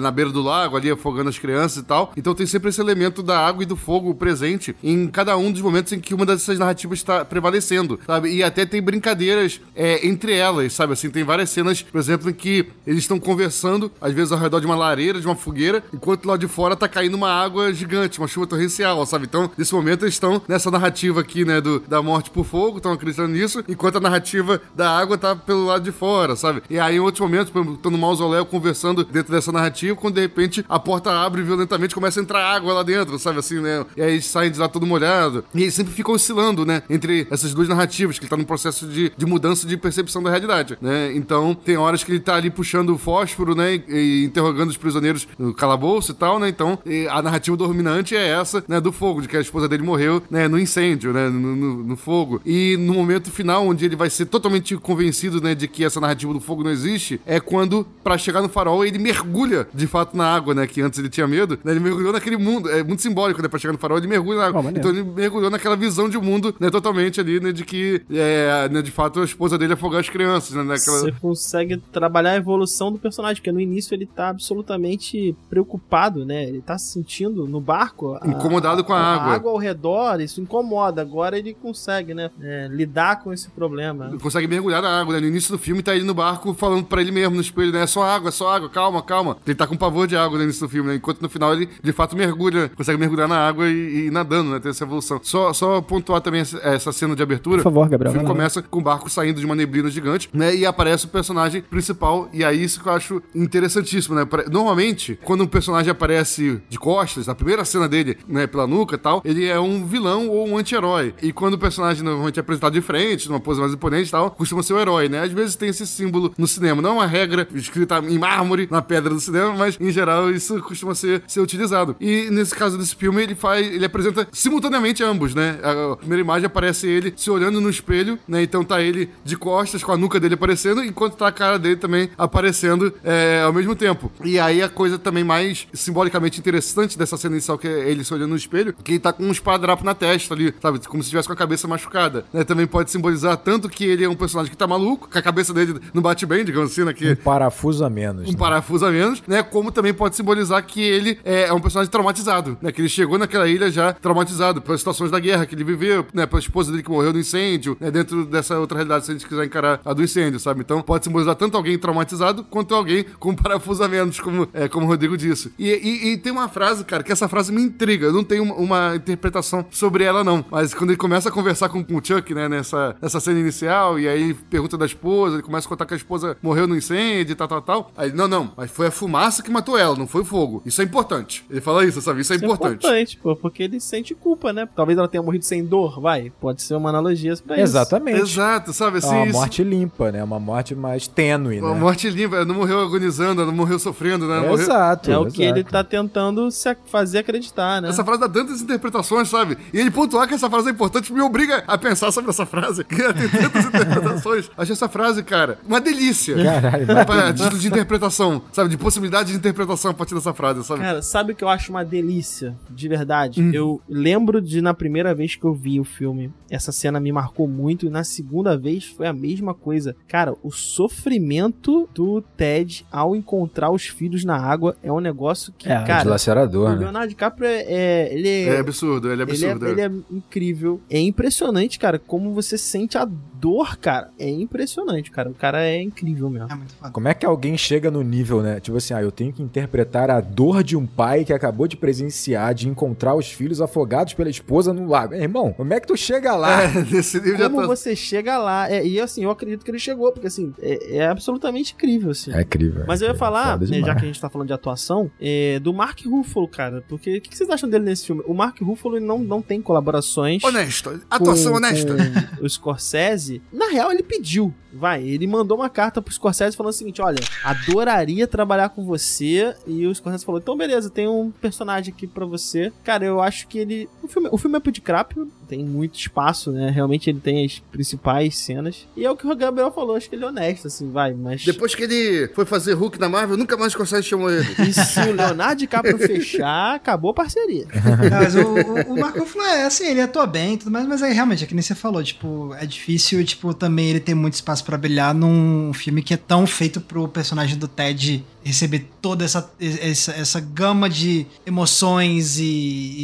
na beira do lago, ali afogando as crianças e tal. Então tem sempre esse elemento da água e do fogo presente em cada um dos momentos em que uma dessas narrativas está prevalecendo, sabe? E até tem brincadeiras é, entre elas, sabe? Assim, tem várias cenas, por exemplo, em que eles estão conversando, às vezes ao redor de uma lareira, de uma fogueira, enquanto lá de fora tá caindo uma água gigante, uma chuva torrencial, sabe? Então, nesse momento eles estão nessa narrativa aqui, né, do, da morte por fogo, estão acreditando nisso, enquanto a narrativa da água tá pelo lado de fora, sabe? E aí, em outros momentos, estão no mausoléu conversando dentro dessa narrativa, quando de repente a porta abre violentamente, começa a entrar água lá dentro, sabe? Assim, né? E aí saem de lá todo molhado. E ele sempre fica oscilando, né? Entre essas duas narrativas, que ele tá num processo de, de mudança de percepção da realidade, né? Então, tem horas que ele tá ali puxando o fósforo, né? E, e interrogando os prisioneiros no calabouço e tal, né? Então, e a narrativa dominante é essa, né? Do fogo, de que a esposa dele morreu, né? No incêndio, né? No, no- no fogo. E no momento final, onde ele vai ser totalmente convencido, né? De que essa narrativa do fogo não existe, é quando, pra chegar no farol, ele mergulha de fato na água, né? Que antes ele tinha medo, né? Ele mergulhou naquele mundo. É muito simbólico, né? Pra chegar no farol, ele mergulha na água. Oh, então ele mergulhou naquela visão de mundo, né? Totalmente ali, né? De que, é, né, de fato, a esposa dele afogar as crianças, né? Naquela... Você consegue trabalhar a evolução do personagem, porque no início ele tá absolutamente preocupado, né? Ele tá se sentindo no barco. a- Incomodado com a água. A água ao redor, isso incomoda. Agora ele consegue, né? é, lidar com esse problema. consegue mergulhar na água, né? No início do filme tá ele no barco falando pra ele mesmo no espelho, né? É só água, é só água, calma, calma. Ele tá com pavor de água no início do filme, né? Enquanto no final ele de fato mergulha, consegue mergulhar na água e, e ir nadando, né? Tem essa evolução. Só, só pontuar também essa, essa cena de abertura. Por favor, Gabriel, O filme começa com o barco saindo de uma neblina gigante, né? E aparece o personagem principal. E aí isso que eu acho interessantíssimo, né? Normalmente, quando um personagem aparece de costas, na primeira cena dele, né, pela nuca e tal, ele é um vilão ou um anti-herói. E quando o personagem normalmente é apresentado de frente, numa pose mais imponente e tal, costuma ser o herói, né? Às vezes tem esse símbolo no cinema. Não é uma regra escrita em mármore na pedra do cinema, mas em geral isso costuma ser, ser utilizado. E nesse caso desse filme, ele faz. ele apresenta simultaneamente ambos, né? A primeira imagem aparece ele se olhando no espelho, né? Então tá ele de costas, com a nuca dele aparecendo, enquanto tá a cara dele também aparecendo é, ao mesmo tempo. E aí a coisa também mais simbolicamente interessante dessa cena inicial, que é ele se olhando no espelho, que ele tá com um esparadrapo na testa ali, sabe? Como se estivesse com a cabeça machucada. Né? Também pode simbolizar tanto que ele é um personagem que tá maluco, que a cabeça dele não bate bem, digamos assim, né? Que Um parafuso a menos. um né? parafuso a menos, né? Como também pode simbolizar que ele é, é um personagem traumatizado, né? Que ele chegou naquela ilha já traumatizado pelas situações da guerra que ele viveu, né? Pela esposa dele que morreu no incêndio, né? Dentro dessa outra realidade, se a gente quiser encarar a do incêndio, sabe? Então pode simbolizar tanto alguém traumatizado quanto alguém com um parafuso a menos, como, é, como o Rodrigo disse. E, e- e tem uma frase, cara, que essa frase me intriga. Eu não tenho uma, uma interpretação sobre ela, não. Mas quando ele começa a conversar com, com o Chuck, né, nessa, nessa cena inicial, e aí pergunta da esposa, ele começa a contar que a esposa morreu no incêndio e tal, tal, tal. Aí, não, não, mas foi a fumaça que matou ela, não foi o fogo. Isso é importante. Ele fala isso, sabe? Isso é Isso importante. É importante, pô, porque ele sente culpa, né? Talvez ela tenha morrido sem dor, vai. Pode ser uma analogia pra isso. Exatamente. Exato, sabe? É Assim, uma isso- morte limpa, né? Uma morte mais tênue, Uma né? morte limpa, ela não morreu agonizando, ela não morreu sofrendo, né? Ela É morreu... Exato. É o que exato. ele tá tentando se fazer acreditar, né? Essa frase dá tantas interpretações, sabe? E ele pontuar que essa frase é importante me obriga a pensar sobre essa frase. Que *laughs* tem tantas interpretações. Acho essa frase, cara, uma delícia. Caralho, Pra título de interpretação, sabe? De possibilidade de interpretação a partir dessa frase, sabe? Cara, sabe o que eu acho uma delícia? De verdade. Hum. Eu lembro de na primeira vez que eu vi o filme, essa cena me marcou muito. E na segunda vez foi a mesma coisa. Cara, o sofrimento do Ted ao encontrar os filhos na água é um negócio que, É, cara. Dilacerador, O? Leonardo DiCaprio é. é- ele é, É absurdo, ele é ele, é, absurdo. ele é incrível. É impressionante, cara, como você sente a dor, cara. É impressionante, cara. O cara é incrível mesmo. É muito foda. Como é que alguém chega no nível, né? Tipo assim, ah, eu tenho que interpretar a dor de um pai que acabou de presenciar, de encontrar os filhos afogados pela esposa no lago. Irmão, como é que tu chega lá? É, *laughs* nesse nível de Como atuação. você chega lá. é, e assim, eu acredito que ele chegou, porque assim, é, é absolutamente incrível, assim. É incrível. Mas eu ia é falar, né, já que a gente tá falando de atuação, é, do Mark Ruffalo, cara. Porque o que, que vocês acham dele nesse filme? O Mark Ruffalo não, não tem colaborações. Honesto, atuação com- honesta. com o Scorsese, na real, ele pediu. Vai, ele mandou uma carta pro Scorsese falando o seguinte: olha, adoraria trabalhar com você. E o Scorsese falou: então, beleza, tem um personagem aqui pra você. Cara, eu acho que ele. O filme, o filme é pro DiCaprio, tem muito espaço, né? Realmente ele tem as principais cenas. E é o que o Gabriel falou, acho que ele é honesto, assim, vai, mas. Depois que ele foi fazer Hulk na Marvel, nunca mais consegue chamar ele. E se o Leonardo DiCaprio *laughs* fechar, acabou a parceria. Não, mas o, o, o Mark Ruffalo é assim, ele atua bem e tudo mais, mas é realmente, é que nem você falou, tipo, é difícil, tipo, também ele ter muito espaço pra brilhar num filme que é tão feito pro personagem do Ted receber toda essa, essa, essa gama de emoções e,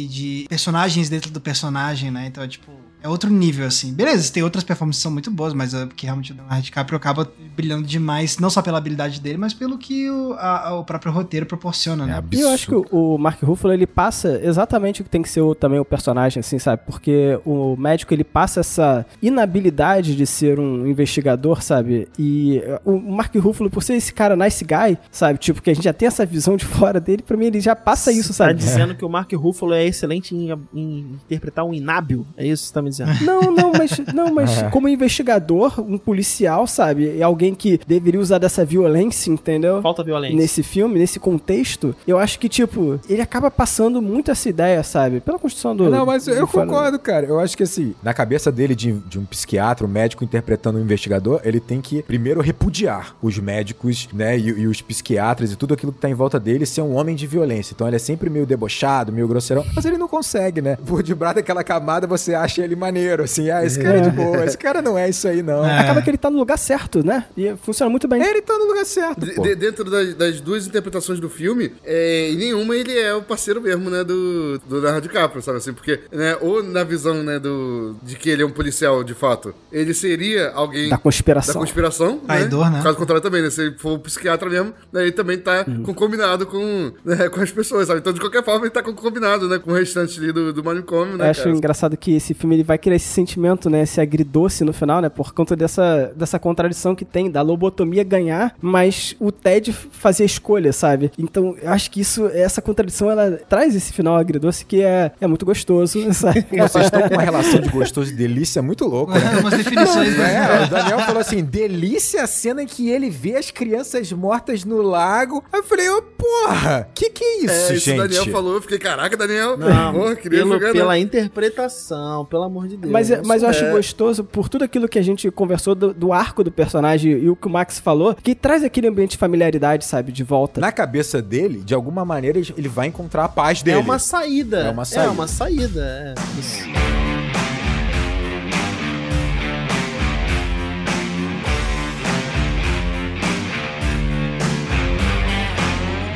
e de personagens dentro do personagem, né? Então, é tipo, é outro nível, assim. Beleza, tem outras performances que são muito boas, mas é porque realmente o Leonardo DiCaprio acaba brilhando demais, não só pela habilidade dele, mas pelo que o, a- o próprio roteiro proporciona, É né? absurdo. E eu acho que o, Mark Ruffalo, ele passa exatamente o que tem que ser o- também o personagem, assim, sabe? Porque o médico, ele passa essa inabilidade de ser um investigador, sabe? E o Mark Ruffalo, por ser esse cara nice guy, sabe? Tipo, que a gente já tem essa visão de fora dele, pra mim ele já passa isso, Tá sabe? dizendo que o Mark Ruffalo é excelente em, em interpretar um inábil? É isso que você me dizendo? *laughs* Não, não, mas, não, mas como investigador, um policial, sabe? É alguém que deveria usar dessa violência, entendeu? Falta violência. nesse filme, nesse contexto, eu acho que, tipo, ele acaba passando muito essa ideia, sabe? Pela construção do. Não, mas eu concordo, cara. Eu acho que assim, na cabeça dele, de, de um psiquiatra, um médico interpretando um investigador, ele tem que primeiro repudiar os médicos, né, e, e os psiquiatras e tudo aquilo que tá em volta dele ser um homem de violência. Então ele é sempre meio debochado, meio grosseirão, mas ele não consegue, né? Por debaixo daquela camada você acha ele maneiro, assim, ah, esse cara é de boa, esse cara não é isso aí, não. É. Acaba que ele tá no lugar certo, né? E funciona muito bem. Ele tá no lugar certo, De- pô. de- dentro das, das duas interpretações do filme, é, em nenhuma ele é o parceiro mesmo, né, do, do Leonardo DiCaprio, sabe assim? Porque, né, ou na visão, né, do, de que ele é um policial, de fato, ele seria alguém Da conspiração. da conspiração, Traidor, né? Caso contrário também, né? Se ele for um psiquiatra mesmo, né, ele também tá Uhum. concominado com, né, com as pessoas, sabe? Então, de qualquer forma, ele tá concominado, né, com o restante ali do, do manicômio, Eu né, acho cara? engraçado que esse filme ele vai criar esse sentimento, né? Esse agridoce no final, né? Por conta dessa, dessa contradição que tem, da lobotomia ganhar, mas o Ted fazer escolha, sabe? Então, eu acho que isso, essa contradição, ela traz esse final agridoce que é, é muito gostoso, *laughs* sabe? Vocês estão com uma relação de gostoso e delícia muito louco, né? Umas definições, né? É, o Daniel falou assim: delícia a cena em que ele vê as crianças mortas no lago. Aí eu falei, ô porra, que que é isso, É, isso gente? o Daniel falou, eu fiquei, caraca, Daniel, Não, porra, queria pelo- jogar pela não. interpretação, pelo amor de Deus. Mas, é- mas eu acho É. gostoso por tudo aquilo que a gente conversou do, do arco do personagem e o que o Max falou, que traz aquele ambiente de familiaridade, sabe, de volta. Na cabeça dele, de alguma maneira, ele vai encontrar a paz dele. É uma saída. É uma saída. É uma saída. É. Isso.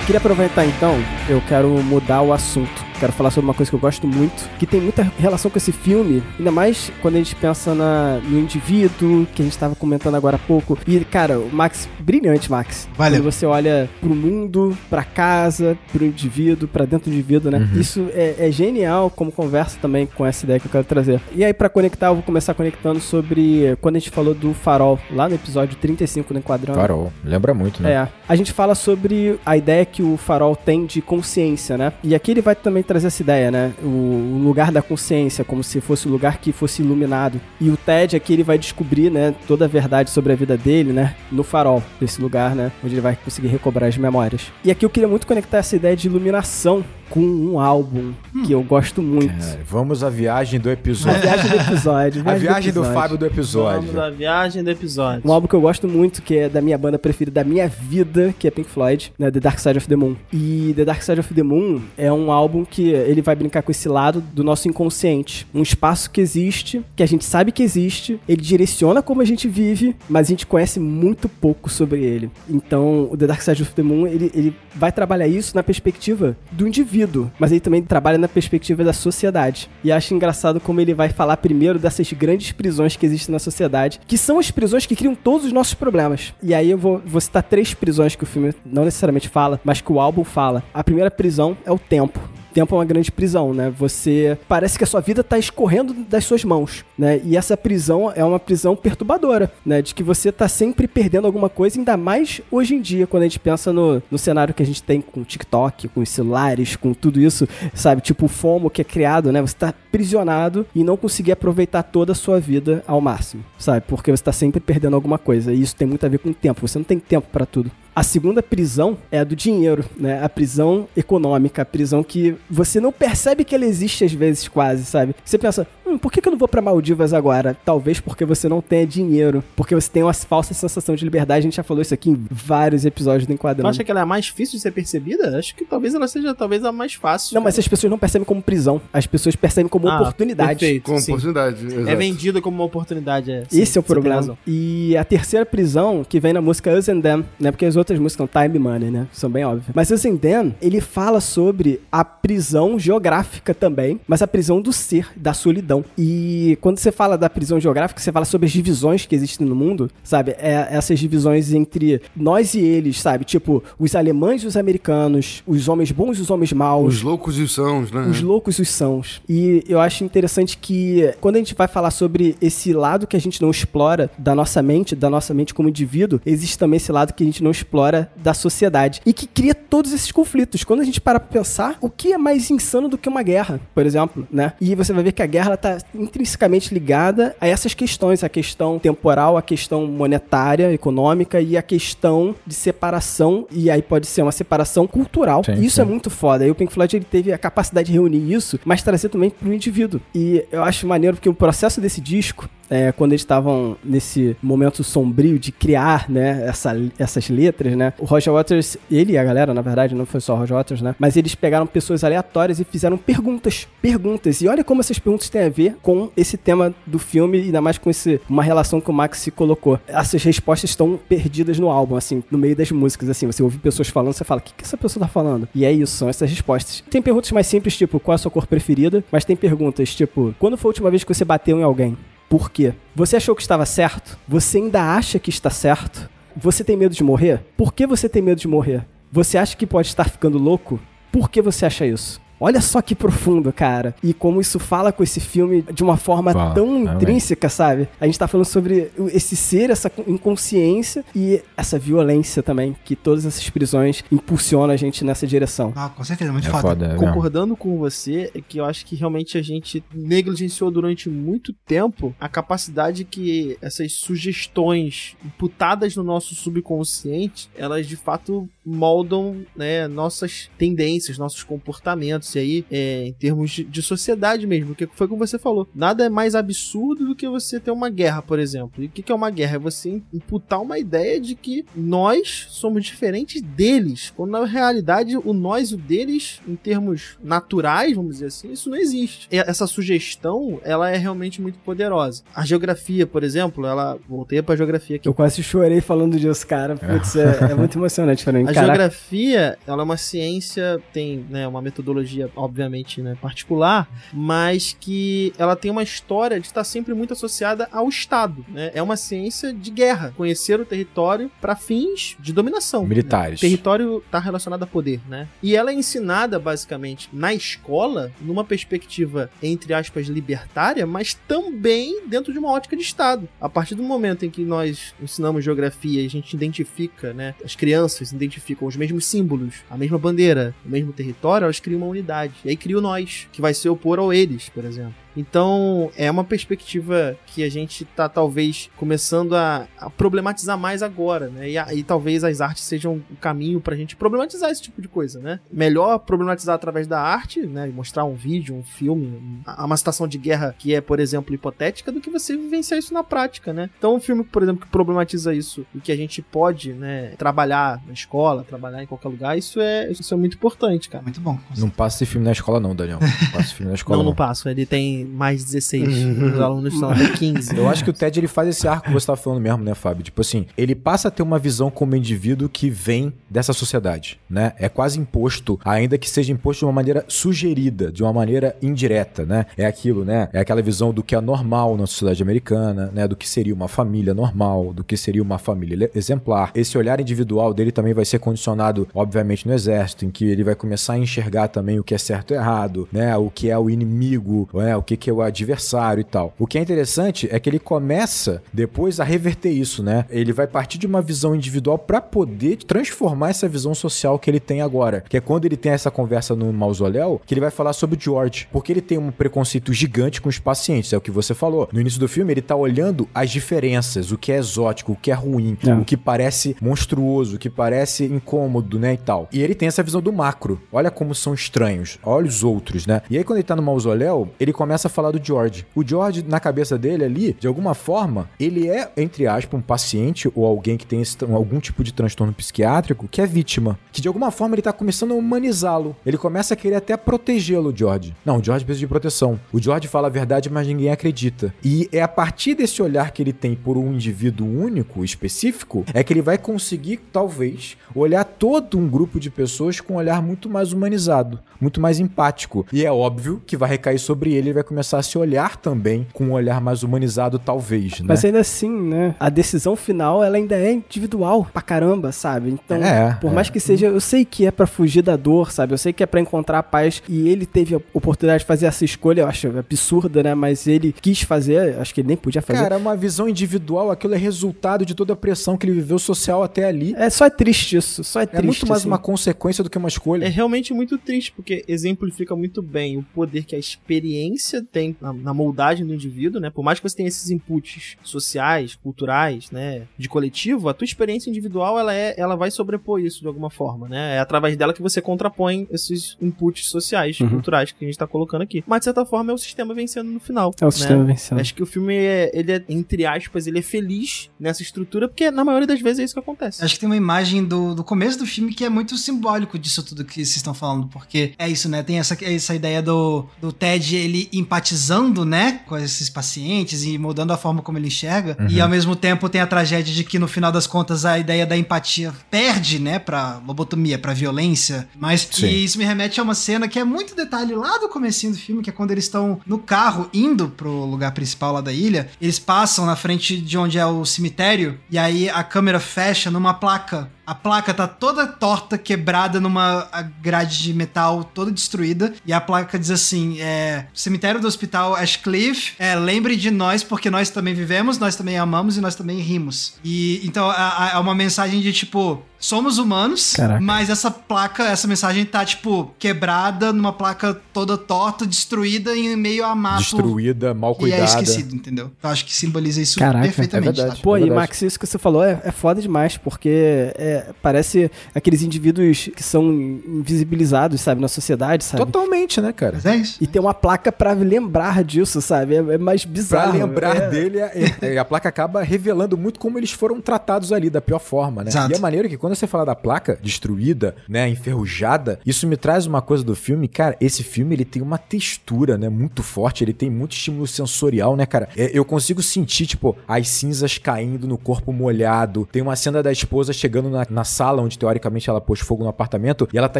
Queria aproveitar então, eu quero mudar o assunto. Quero falar sobre uma coisa que eu gosto muito, que tem muita relação com esse filme, ainda mais quando a gente pensa na, no indivíduo, que a gente estava comentando agora há pouco. E, cara, o Max, brilhante, Max. Valeu. Quando você olha pro mundo, pra casa, pro indivíduo, pra dentro do indivíduo, né? Isso é, é genial como conversa também com essa ideia que eu quero trazer. E aí, pra conectar, eu vou começar conectando sobre quando a gente falou do farol, lá no episódio 35 do Enquadrando. Farol. Lembra muito, né? É, a gente fala sobre a ideia que o farol tem de consciência, né? E aqui ele vai também trazer essa ideia, né? O, o lugar da consciência, como se fosse o lugar que fosse iluminado. E o Ted aqui ele vai descobrir, né, toda a verdade sobre a vida dele, né, no farol desse lugar, né, onde ele vai conseguir recobrar as memórias. E aqui eu queria muito conectar essa ideia de iluminação com um álbum que eu gosto muito. Cara, vamos à viagem do A episódio. viagem do episódio. *laughs* A viagem do episódio. Fábio do episódio. Vamos à viagem do episódio. Um álbum que eu gosto muito, que é da minha banda preferida da minha vida, que é Pink Floyd, né? The Dark Side of the Moon. E The Dark Side of the Moon é um álbum que ele vai brincar com esse lado do nosso inconsciente. Um espaço que existe, que a gente sabe que existe, ele direciona como a gente vive, mas a gente conhece muito pouco sobre ele. Então, o The Dark Side of the Moon, ele, ele vai trabalhar isso na perspectiva do indivíduo, mas ele também trabalha na perspectiva da sociedade. E acho engraçado como ele vai falar primeiro dessas grandes prisões que existem na sociedade, que são as prisões que criam todos os nossos problemas. E aí eu vou, vou citar três prisões que o filme não necessariamente fala, mas que o álbum fala. A primeira prisão é o tempo tempo é uma grande prisão, né? Você parece que a sua vida tá escorrendo das suas mãos, né? E essa prisão é uma prisão perturbadora, né? De que você tá sempre perdendo alguma coisa, ainda mais hoje em dia, quando a gente pensa no, no cenário que a gente tem com o TikTok, com os celulares, com tudo isso, sabe? Tipo o FOMO que é criado, né? Você tá prisionado e não conseguir aproveitar toda a sua vida ao máximo, sabe? Porque você tá sempre perdendo alguma coisa. E isso tem muito a ver com o tempo. Você não tem tempo para tudo. A segunda prisão é a do dinheiro, né? A prisão econômica, a prisão que você não percebe que ela existe às vezes quase, sabe? Você pensa, hum, por que que eu não vou pra Maldivas agora? Talvez porque você não tenha dinheiro, porque você tem uma falsa sensação de liberdade. A gente já falou isso aqui em vários episódios do Tu Enquadrando. acha que ela é a mais difícil de ser percebida? Acho que talvez ela seja talvez a mais fácil. Não, mas as pessoas não percebem como prisão. As pessoas percebem como Ah, oportunidade. perfeito, Com sim. oportunidade. É exato. vendida como uma oportunidade. É, Esse é o Sim, você problema. E a terceira prisão, que vem na música Us and Them, né? Porque as outras músicas são Time Money, né? São bem óbvias. Mas Us and Them, ele fala sobre a prisão geográfica também, mas a prisão do ser, da solidão. E quando você fala da prisão geográfica, você fala sobre as divisões que existem no mundo, sabe? É, essas divisões entre nós e eles, sabe? Tipo, os alemães e os americanos, os homens bons e os homens maus, Os loucos e os sãos, né? os loucos e os sãos. E eu acho interessante que quando a gente vai falar sobre esse lado que a gente não explora da nossa mente, da nossa mente como indivíduo, existe também esse lado que a gente não explora da sociedade e que cria todos esses conflitos. Quando a gente para pra pensar, o que é mais insano do que uma guerra, por exemplo, né? E você vai ver que a guerra ela intrinsecamente ligada a essas questões, a questão temporal, a questão monetária, econômica e a questão de separação, e aí pode ser uma separação cultural. Sim, isso sim. é muito foda. E o Pink Floyd ele teve a capacidade de reunir isso, mas trazer também pro indivíduo. E eu acho maneiro porque o processo desse disco, é, quando eles estavam nesse momento sombrio de criar, né, essa, essas letras, né, o Roger Waters, ele e a galera, na verdade, não foi só o Roger Waters, né, mas eles pegaram pessoas aleatórias e fizeram perguntas, perguntas. E olha como essas perguntas têm a ver com esse tema do filme e ainda mais com esse, uma relação que o Max se colocou. Essas respostas estão perdidas no álbum, assim, no meio das músicas, assim, você ouve pessoas falando, você fala, o que, que essa pessoa tá falando? E é isso, são essas respostas. Tem perguntas mais simples, tipo, qual é a sua cor preferida? Mas tem perguntas, tipo, quando foi a última vez que você bateu em alguém? Por quê? Você achou que estava certo? Você ainda acha que está certo? Você tem medo de morrer? Por que você tem medo de morrer? Você acha que pode estar ficando louco? Por que você acha isso? Olha só que profundo, cara. E como isso fala com esse filme de uma forma Fala, tão intrínseca, sabe? A gente tá falando sobre esse ser, essa inconsciência e essa violência também, que todas essas prisões impulsionam a gente nessa direção. Ah, com certeza, muito É foda. foda, é. Concordando com você, é que eu acho que realmente a gente negligenciou durante muito tempo a capacidade que essas sugestões imputadas no nosso subconsciente, elas de fato moldam né, nossas tendências, nossos comportamentos, e aí é, em termos de, de sociedade mesmo, que foi como você falou. Nada é mais absurdo do que você ter uma guerra, por exemplo. E o que que é uma guerra? É você imputar uma ideia de que nós somos diferentes deles, quando na realidade o nós e o deles, em termos naturais, vamos dizer assim, isso não existe. E essa sugestão, ela é realmente muito poderosa. A geografia, por exemplo, ela voltei pra geografia aqui. Eu quase chorei falando disso, cara. Putz, é, é muito *laughs* emocionante pra mim. A Caraca. geografia, ela é uma ciência, tem né, uma metodologia, obviamente, né, particular, mas que ela tem uma história de estar sempre muito associada ao Estado. Né? É uma ciência de guerra, conhecer o território para fins de dominação. Militares. Território está relacionado a poder, né? E ela é ensinada basicamente na escola, numa perspectiva entre aspas libertária, mas também dentro de uma ótica de Estado. A partir do momento em que nós ensinamos geografia e a gente identifica, né, as crianças identificam os mesmos símbolos, a mesma bandeira, o mesmo território, elas criam uma unidade. E aí cria o nós, que vai se opor ao eles, por exemplo. Então, é uma perspectiva que a gente tá talvez começando a, a problematizar mais agora, né? E, a- e talvez as artes sejam o caminho pra gente problematizar esse tipo de coisa, né? Melhor problematizar através da arte, né? E mostrar um vídeo, um filme, um- a- uma situação de guerra que é, por exemplo, hipotética, do que você vivenciar isso na prática, né? Então, um filme, por exemplo, que problematiza isso e que a gente pode, né, trabalhar na escola, trabalhar em qualquer lugar, isso é, isso é muito importante, cara. Muito bom. Não passa esse filme na escola, não, Daniel. Não passa esse filme na *laughs* escola. Não, não. não passo. Ele tem mais de 16. Os *laughs* alunos são até 15. Eu acho que o Ted ele faz esse arco que você tava falando mesmo, né, Fábio? Tipo assim, ele passa a ter uma visão como indivíduo que vem dessa sociedade, né? É quase imposto, ainda que seja imposto de uma maneira sugerida, de uma maneira indireta, né? É aquilo, né? É aquela visão do que é normal na sociedade americana, né? Do que seria uma família normal, do que seria uma família exemplar. Esse olhar individual dele também vai ser condicionado, obviamente, no exército, em que ele vai começar a enxergar também o que é certo e errado, né? O que é o inimigo, né? O que que é o adversário e tal. O que é interessante é que ele começa depois a reverter isso, né? Ele vai partir de uma visão individual para poder transformar essa visão social que ele tem agora, que é quando ele tem essa conversa no mausoléu, que ele vai falar sobre o George, porque ele tem um preconceito gigante com os pacientes, é o que você falou. No início do filme ele tá olhando as diferenças, o que é exótico, o que é ruim, É. o que parece monstruoso, o que parece incômodo, né, e tal. E ele tem essa visão do macro. Olha como são estranhos, olha os outros, né? E aí quando ele tá no mausoléu, ele começa a falar do George. O George, na cabeça dele ali, de alguma forma, ele é, entre aspas, um paciente ou alguém que tem esse algum tipo de transtorno psiquiátrico que é vítima. Que de alguma forma ele tá começando a humanizá-lo. Ele começa a querer até protegê-lo, George. Não, o George precisa de proteção. O George fala a verdade, mas ninguém acredita. E é a partir desse olhar que ele tem por um indivíduo único, específico, é que ele vai conseguir, talvez, olhar todo um grupo de pessoas com um olhar muito mais humanizado, muito mais empático. E é óbvio que vai recair sobre ele e vai começar a se olhar também com um olhar mais humanizado, talvez, né? Mas ainda assim, né? A decisão final, ela ainda é individual pra caramba, sabe? Então, É, por é. mais que seja, eu sei que é pra fugir da dor, sabe? Eu sei que é pra encontrar a paz e ele teve a oportunidade de fazer essa escolha, eu acho absurda, né? Mas ele quis fazer, acho que ele nem podia fazer. Cara, uma visão individual, aquilo é resultado de toda a pressão que ele viveu social até ali. é só é triste isso, só é É triste. muito mais assim. uma consequência do que uma escolha. É realmente muito triste, porque exemplifica muito bem o poder que a experiência tem na, na moldagem do indivíduo, né? Por mais que você tenha esses inputs sociais, culturais, né? De coletivo, a tua experiência individual, ela, é, ela vai sobrepor isso de alguma forma, né? É através dela que você contrapõe esses inputs sociais, Uhum. culturais que a gente tá colocando aqui. Mas, de certa forma, é o sistema vencendo no final. É o né? sistema vencendo. Acho que o filme, é, ele é, entre aspas, ele é feliz nessa estrutura, porque na maioria das vezes é isso que acontece. Acho que tem uma imagem do, do começo do filme que é muito simbólico disso tudo que vocês estão falando, porque é isso, né? Tem essa, essa ideia do, do Ted, ele empatizando, né, com esses pacientes e mudando a forma como ele enxerga, Uhum. e ao mesmo tempo tem a tragédia de que no final das contas a ideia da empatia perde, né, pra lobotomia, pra violência, mas Sim. e isso me remete a uma cena que é muito detalhe lá do comecinho do filme, que é quando eles estão no carro indo pro lugar principal lá da ilha, eles passam na frente de onde é o cemitério, e aí a câmera fecha numa placa. A placa tá toda torta, quebrada numa grade de metal toda destruída, e a placa diz assim: é, cemitério do hospital Ashcliffe, é, lembre de nós porque nós também vivemos, nós também amamos e nós também rimos. E então é uma mensagem de tipo, somos humanos, Caraca. mas essa placa, essa mensagem tá, tipo, quebrada numa placa toda torta, destruída em meio a mato. Destruída, mal Que é cuidada. esquecido, entendeu? Eu acho que simboliza isso Caraca, perfeitamente. é verdade. tá? Pô, e verdade. Max, isso que você falou é, é foda demais, porque é, parece aqueles indivíduos que são invisibilizados, sabe, na sociedade, sabe? Totalmente, né, cara? Mas é isso. E tem uma placa pra lembrar disso, sabe? É, é mais Pra bizarro. lembrar é. dele, é- é- a placa acaba revelando muito como eles foram tratados ali, da pior forma, né? Exato. E é maneiro que quando você fala da placa destruída, né, enferrujada, isso me traz uma coisa do filme, cara, esse filme ele tem uma textura, né, muito forte, ele tem muito estímulo sensorial, né, cara? É, eu consigo sentir, tipo, as cinzas caindo no corpo molhado, tem uma cena da esposa chegando na na, na sala onde teoricamente ela pôs fogo no apartamento e ela tá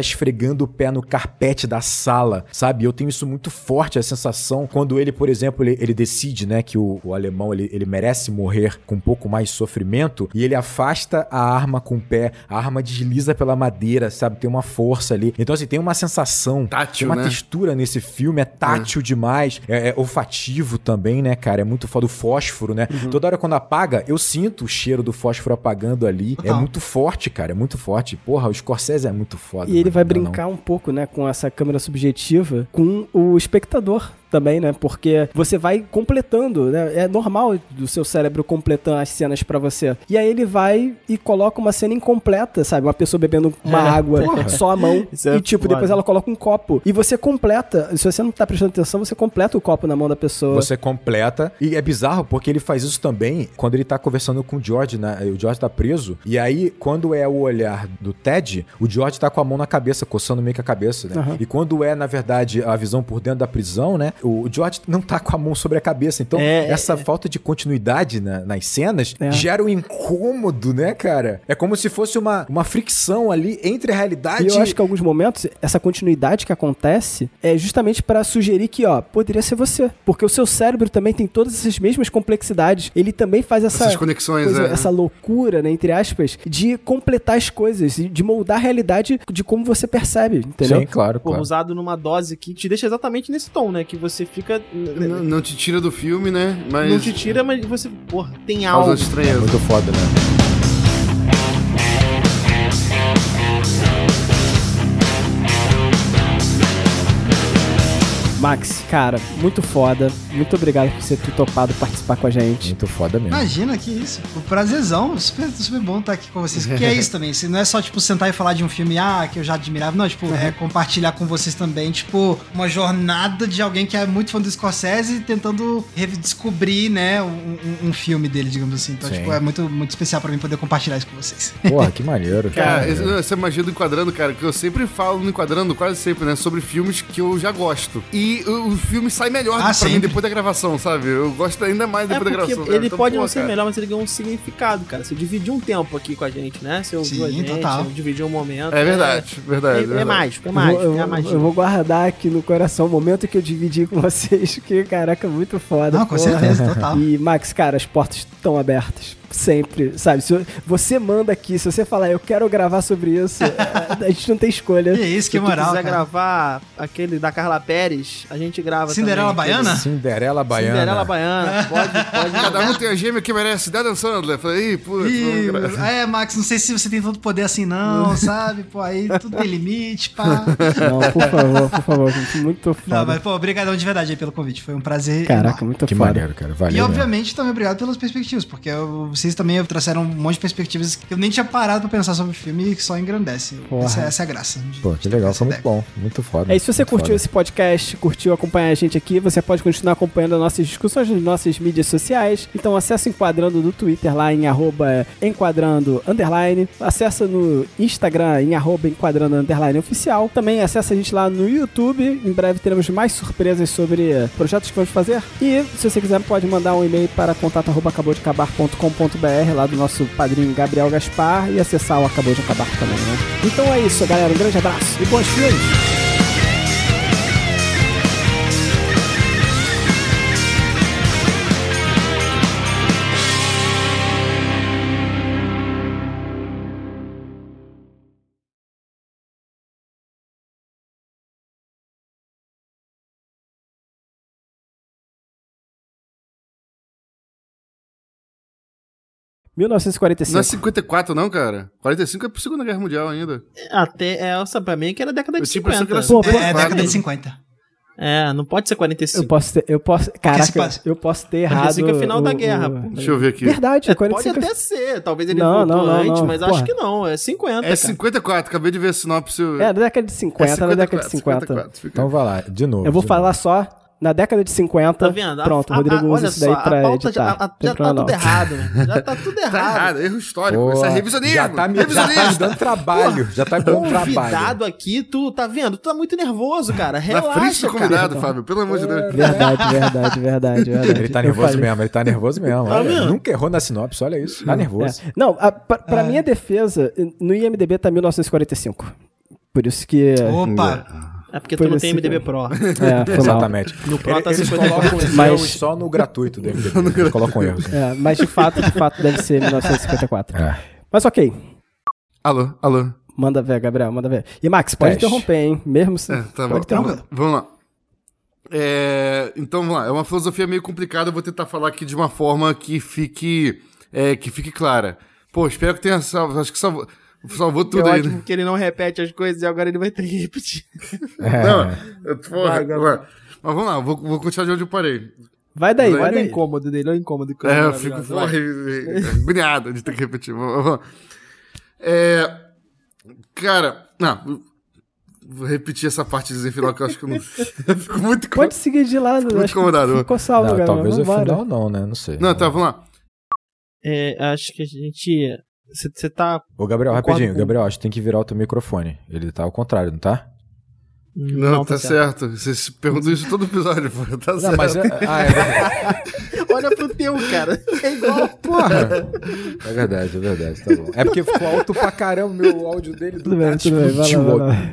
esfregando o pé no carpete da sala, sabe? Eu tenho isso muito forte, a sensação quando ele, por exemplo, ele, ele decide, né, que o, o alemão ele, ele merece morrer com um pouco mais de sofrimento e ele afasta a arma com o pé, a arma desliza pela madeira, sabe? Tem uma força ali. Então, assim, tem uma sensação, Tátil, tem uma né? textura nesse filme, é tátil demais, é, é olfativo também, né, cara? É muito foda o fósforo, né? Uhum. Toda hora quando apaga, eu sinto o cheiro do fósforo apagando ali. É Total. muito forte, cara, é muito forte. Porra, o Scorsese é muito foda. E ele vai não dá não. brincar um pouco, né, com essa câmera subjetiva com o espectador também, né? Porque você vai completando, né? É normal do seu cérebro completando as cenas pra você. E aí ele vai e coloca uma cena incompleta, sabe? Uma pessoa bebendo uma água, só a mão. Isso é e tipo, foda. depois ela coloca um copo. E você completa, se você não tá prestando atenção, você completa o copo na mão da pessoa. Você completa. E é bizarro porque ele faz isso também quando ele tá conversando com o George, né? O George tá preso. E aí, quando é o olhar do Ted, o George tá com a mão na cabeça, coçando meio que a cabeça, né? Aham. E quando é, na verdade, a visão por dentro da prisão, né? O George não tá com a mão sobre a cabeça. Então, É, essa falta de continuidade na- nas cenas É. gera um incômodo, né, cara? É como se fosse uma, uma fricção ali entre a realidade E eu acho que em alguns momentos, essa continuidade que acontece é justamente pra sugerir que, ó, poderia ser você. Porque o seu cérebro também tem todas essas mesmas complexidades. Ele também faz essa, Essas conexões, coisa- é. essa loucura, né, entre aspas, de completar as coisas, de moldar a realidade de como você percebe, entendeu? Sim, claro, claro. usado numa dose que te deixa exatamente nesse tom, né? Que você fica. N- Não te tira do filme, né? Mas Não te tira, mas você, porra, tem causa algo. É estranheza. muito foda, né? Max, cara, muito foda. Muito obrigado por você ter topado participar com a gente. Muito foda mesmo. Imagina que isso. O prazerzão, super, super bom estar aqui com vocês. Porque é isso *laughs* também. se Não é só, tipo, sentar e falar de um filme, ah, que eu já admirava. Não, tipo, é compartilhar com vocês também, tipo, uma jornada de alguém que é muito fã do Scorsese tentando redescobrir, né, um, um- filme dele, digamos assim. Então, Sim. tipo, é muito, muito especial pra mim poder compartilhar isso com vocês. Porra, que maneiro. Cara, cara. essa magia do enquadrando, cara, que eu sempre falo no enquadrando, quase sempre, né? Sobre filmes que eu já gosto. E o, o filme sai melhor Ah, pra mim depois da gravação, sabe? Eu gosto ainda mais É depois da porque gravação. ele Então, pode pô, não ser cara. melhor, mas ele ganhou um significado, cara. Você dividiu um tempo aqui com a gente, né? Você ouviu Sim, a gente, total. dividiu um momento. É verdade, verdade. É, é verdade. mágico, é Eu vou- mágico, eu, é a vou- magia. eu vou guardar aqui no coração o momento que eu dividi com *laughs* vocês, que, caraca, muito foda. Não, com porra. certeza, total. E, Max, cara, as portas estão abertas. Sempre, sabe? Se você manda aqui, se você falar, eu quero gravar sobre isso, *laughs* a gente não tem escolha. Que isso, que Se moral, quiser cara. gravar aquele da Carla Pérez, a gente grava Cinderela também. Baiana? Cinderela Baiana. Cinderela Baiana. *laughs* Pode, pode. Cada um tem a gêmea que merece. Adam Sandler. Falei, putz. É, Max, não sei se você tem tanto poder assim, não, *laughs* sabe? Pô, aí tudo tem limite, pá. Não, por favor, por favor. Muito foda. Não, mas, pô, obrigadão de verdade aí pelo convite. Foi um prazer. Caraca, muito Que foda. maneiro, cara. Valeu. E mesmo. obviamente também obrigado pelas perspectivas, porque eu- vocês também trouxeram um monte de perspectivas que eu nem tinha parado pra pensar sobre o filme e que só engrandece. Essa, essa é a graça. de- Pô, que legal. Foi muito bom. Muito foda. É, e se você curtiu foda. esse podcast, curtiu acompanhar a gente aqui, você pode continuar acompanhando as nossas discussões nas nossas mídias sociais. Então acessa o Enquadrando do Twitter lá em arroba enquadrando underline. Acessa no Instagram em arroba enquadrando underline oficial. Também acessa a gente lá no YouTube. Em breve teremos mais surpresas sobre projetos que vamos fazer. E se você quiser pode mandar um e-mail para contato arroba acabou de acabar.com.br lá do nosso padrinho Gabriel Gaspar e acessar o Acabou de Acabar também, né? Então é isso, galera. Um grande abraço e bons filmes! Não é 1945. 54, não, cara. 45 é pro Segunda Guerra Mundial ainda. Até essa pra mim que era década de Eu tinha a impressão 50. que era Pô, pô, É, é década de 50. É, não pode ser 45. Eu posso ter, eu posso, caraca, passa- eu posso ter errado. 45 é final da o- guerra, o- pô. Deixa eu ver aqui. Verdade, É, 45 pode até ser, talvez ele Não, voltou não, não, antes, não, mas porra. acho que não, é 50, É cara. 54, acabei de ver a sinopse. É, na década de 50, na década de 50. fica- Então vai lá, de novo. Eu vou falar novo. só na década de 50. Tá vendo? Pronto, a- o Rodrigo a- usa olha isso daí só, pra a editar. já, a- Tem já tá tudo errado, né? Já tá tudo *laughs* Tá errado. errado, erro histórico. Pô, Isso é revisionismo. Já tá me, já tá me revisionismo. dando trabalho. Já tá me dando trabalho. Convidado aqui, tu tá vendo? Tu tá muito nervoso, cara. Relaxa, Na frente do cara. convidado, Fábio, pelo amor de Deus. Verdade, verdade, verdade, *laughs* verdade. Ele tá nervoso mesmo, ele tá nervoso mesmo. Tá Olha, nunca errou na sinopse, olha isso. Tá nervoso. É. Não, a, pra, pra minha defesa, no IMDB tá 1945. Por isso que. Opa! É porque Foi tu não tem MDB Pro. É, *laughs* foi mal. Exatamente. No Pro tá Eles 50. colocam os Mas- erros só no gratuito do MDB. *laughs* Eles colocam erros. É, mas de fato, de fato, deve ser 1954. É. Mas ok. Alô, alô. Manda ver, Gabriel, manda ver. E Max, pode Teste. interromper, hein? Mesmo se. É, tá bom. pode interromper. Vamos lá. É, então vamos lá. É uma filosofia meio complicada. Eu vou tentar falar aqui de uma forma que fique, é, que fique clara. Pô, espero que tenha salvo. Acho que salvou, É tudo aí. ótimo Né? que ele não repete as coisas e agora ele vai ter que repetir. *laughs* Não, eu- porra, Vai. Mas vamos lá, eu vou, vou continuar de onde eu parei. Vai daí, vai daí. incômodo dele, olha o incômodo. que É, eu eu fico porra, agoniado de ter que repetir. Vamos- vamos lá. É, cara, não, vou repetir essa partezinha final que eu acho que eu não. *laughs* eu fico muito com- Pode seguir de lado. Fico muito incomodado. Ficou salvo, Não, Gabriel. talvez o final não, né? Não sei. Não, tá, vamos lá. É, acho que a gente. Você tá. Ô, Gabriel, rapidinho. com- Gabriel, acho que tem que virar o teu microfone. Ele tá ao contrário, não tá? Não, tá certo. Vocês perguntam isso todo episódio, pô. Tá Não, certo. mas é... Ah, é verdade. *laughs* Olha pro teu, cara. É igual. Porra! É verdade, é verdade, tá bom. É porque ficou alto pra caramba o meu áudio dele do Tudo bem, tudo bem. Vai lá, vai lá.